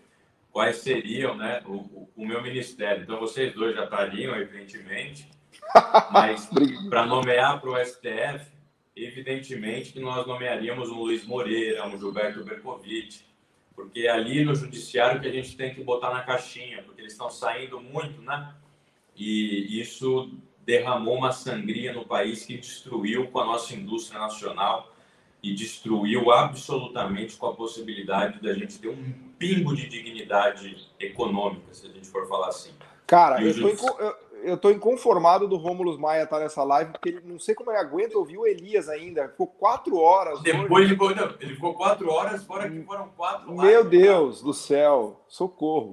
quais seriam né, o, o, o meu ministério. Então, vocês dois já estariam, evidentemente, [laughs] mas para nomear para o STF, evidentemente que nós nomearíamos um Luiz Moreira, um Gilberto Bercovitch, porque é ali no judiciário que a gente tem que botar na caixinha, porque eles estão saindo muito, né? E isso derramou uma sangria no país que destruiu com a nossa indústria nacional e destruiu absolutamente com a possibilidade da gente ter um pingo de dignidade econômica, se a gente for falar assim. Cara, eu, tô, eu, eu inconformado do Rômulo Maia estar nessa live, porque ele não sei como ele aguenta ouvir o Elias ainda. Ficou quatro horas. Depois ele ficou, não, ele ficou quatro horas, fora que foram quatro Meu Deus do céu, socorro.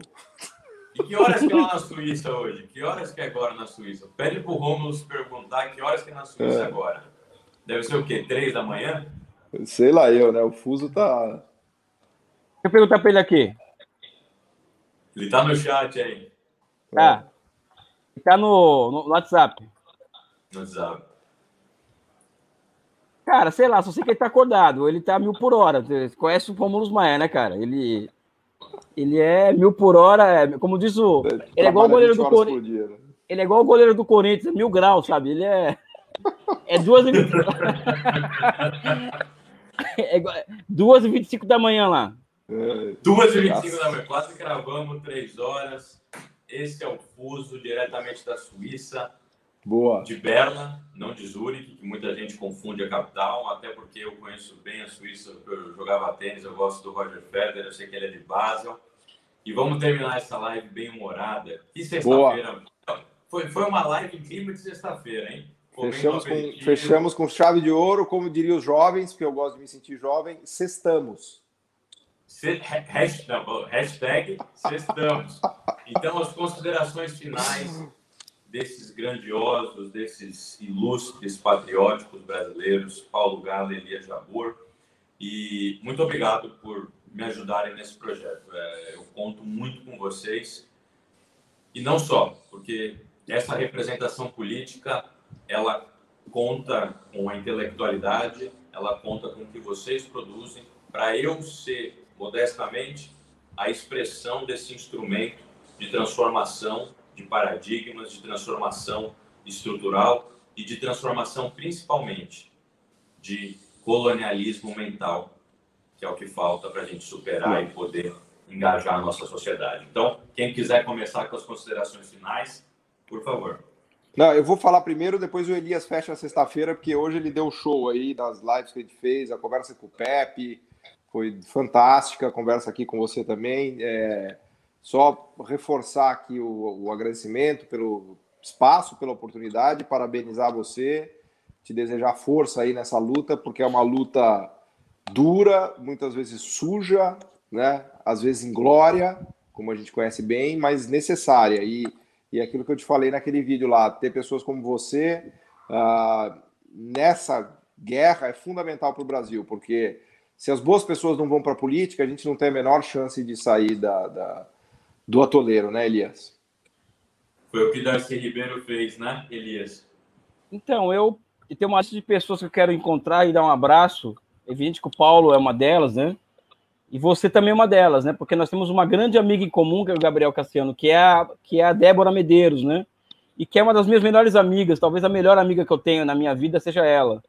E que horas que é lá na Suíça hoje? Que horas que é agora na Suíça? Pede pro Romulo se perguntar que horas que é na Suíça é. agora. Deve ser o quê? Três da manhã? Sei lá eu, né? O fuso tá... Deixa eu perguntar pra ele aqui. Ele tá no chat aí. Tá. Ele tá no, no WhatsApp. No WhatsApp. Cara, sei lá, só sei que ele tá acordado. Ele tá mil por hora. Você conhece o Romulo Maia, né, cara? Ele ele é mil por hora, é, como diz o. Ele é igual o goleiro do Corinthians. Né? Ele é igual o goleiro do Corinthians, mil graus, sabe? Ele é. É duas e vinte... [laughs] é duas e vinte e cinco da manhã lá. É, duas e vinte e cinco da manhã, quase gravamos três horas. Esse é o fuso diretamente da Suíça. Boa. De Berna, não de Zurique, que muita gente confunde a capital, até porque eu conheço bem a Suíça, eu jogava tênis, eu gosto do Roger Federer, eu sei que ele é de Basel. E vamos terminar essa live bem humorada. E sexta-feira. Foi, foi uma live em clima de sexta-feira, hein? Fechamos com, fechamos com chave de ouro, como diriam os jovens, porque eu gosto de me sentir jovem, sextamos. Se, hashtag, hashtag sextamos. Então, as considerações finais desses grandiosos, desses ilustres patrióticos brasileiros, Paulo Galo e Elias Jabor. E muito obrigado por me ajudarem nesse projeto. É, eu conto muito com vocês. E não só, porque essa representação política, ela conta com a intelectualidade, ela conta com o que vocês produzem, para eu ser, modestamente, a expressão desse instrumento de transformação de paradigmas, de transformação estrutural e de transformação, principalmente, de colonialismo mental, que é o que falta para a gente superar e poder engajar a nossa sociedade. Então, quem quiser começar com as considerações finais, por favor. Não, eu vou falar primeiro, depois o Elias fecha sexta-feira, porque hoje ele deu show aí das lives que a gente fez, a conversa com o Pepe, foi fantástica a conversa aqui com você também. É, só reforçar aqui o, o agradecimento pelo espaço, pela oportunidade, parabenizar você, te desejar força aí nessa luta, porque é uma luta dura, muitas vezes suja, né? Às vezes inglória, como a gente conhece bem, mas necessária. E, e aquilo que eu te falei naquele vídeo lá, ter pessoas como você uh, nessa guerra é fundamental para o Brasil, porque se as boas pessoas não vão para a política, a gente não tem a menor chance de sair da, da do atoleiro, né, Elias? Foi o que Darcy Ribeiro fez, né, Elias? Então, eu tenho uma lista de pessoas que eu quero encontrar e dar um abraço. É evidente que o Paulo é uma delas, né? E você também é uma delas, né? Porque nós temos uma grande amiga em comum, que é o Gabriel Cassiano, que é a, que é a Débora Medeiros, né? E que é uma das minhas melhores amigas, talvez a melhor amiga que eu tenho na minha vida seja ela.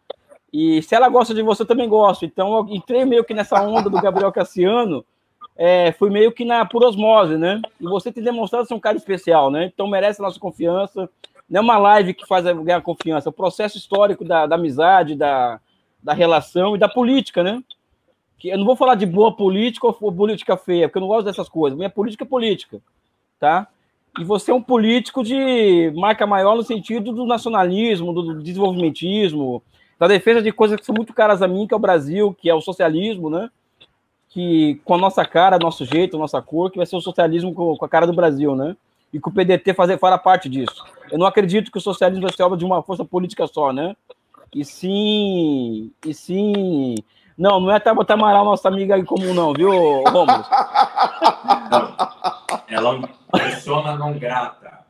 E se ela gosta de você, eu também gosto. Então eu entrei meio que nessa onda do Gabriel Cassiano, é, foi meio que na por osmose, né? E você tem demonstrado ser um cara especial, né? Então merece a nossa confiança. Não é uma live que faz ganhar confiança, é o processo histórico da, da amizade, da, da relação e da política, né? Que eu não vou falar de boa política ou política feia, porque eu não gosto dessas coisas. Minha política é política, tá? E você é um político de marca maior no sentido do nacionalismo, do desenvolvimentismo, da defesa de coisas que são muito caras a mim, que é o Brasil, que é o socialismo, né? Que com a nossa cara, nosso jeito, nossa cor, que vai ser o socialismo com, com a cara do Brasil, né? E que o PDT fazer fará parte disso. Eu não acredito que o socialismo vai ser obra de uma força política só, né? E sim, e sim. Não, não é Tabata Amaral, nossa amiga em comum, não, viu, Romulo? [laughs] Ela é persona não grata.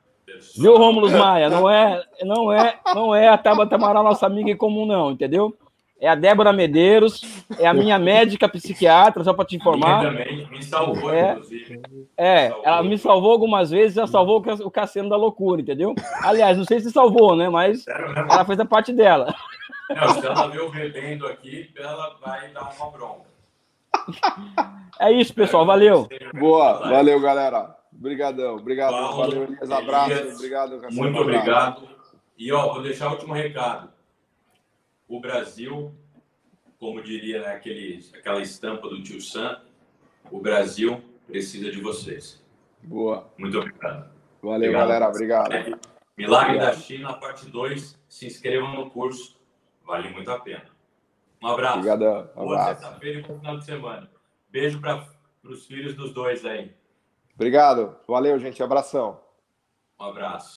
Viu, Rômulo Maia? Não é, não é, não é a Tabata Amaral, nossa amiga em comum, não, entendeu? É a Débora Medeiros, é a minha médica psiquiatra, só para te informar. também me salvou, é, inclusive. É, salvou. ela me salvou algumas vezes, já salvou o Cassiano da loucura, entendeu? Aliás, não sei se salvou, né? Mas ela fez a parte dela. Não, se ela ver o rebendo aqui, ela vai dar uma bronca. É isso, pessoal. Valeu. Boa, valeu, galera. Obrigadão, obrigado. Paulo, valeu, Elias. Abraço. Elias, obrigado, Cassiano. Muito obrigado. E, ó, vou deixar o último recado o Brasil, como diria né, aquele, aquela estampa do tio Sam, o Brasil precisa de vocês. Boa. Muito obrigado. Valeu, obrigado. galera. Obrigado. É, Milagre obrigado. da China, parte 2. Se inscrevam no curso. Vale muito a pena. Um abraço. Obrigadão. Um Boa sexta-feira e bom final de semana. Beijo para os filhos dos dois aí. Obrigado. Valeu, gente. Abração. Um abraço.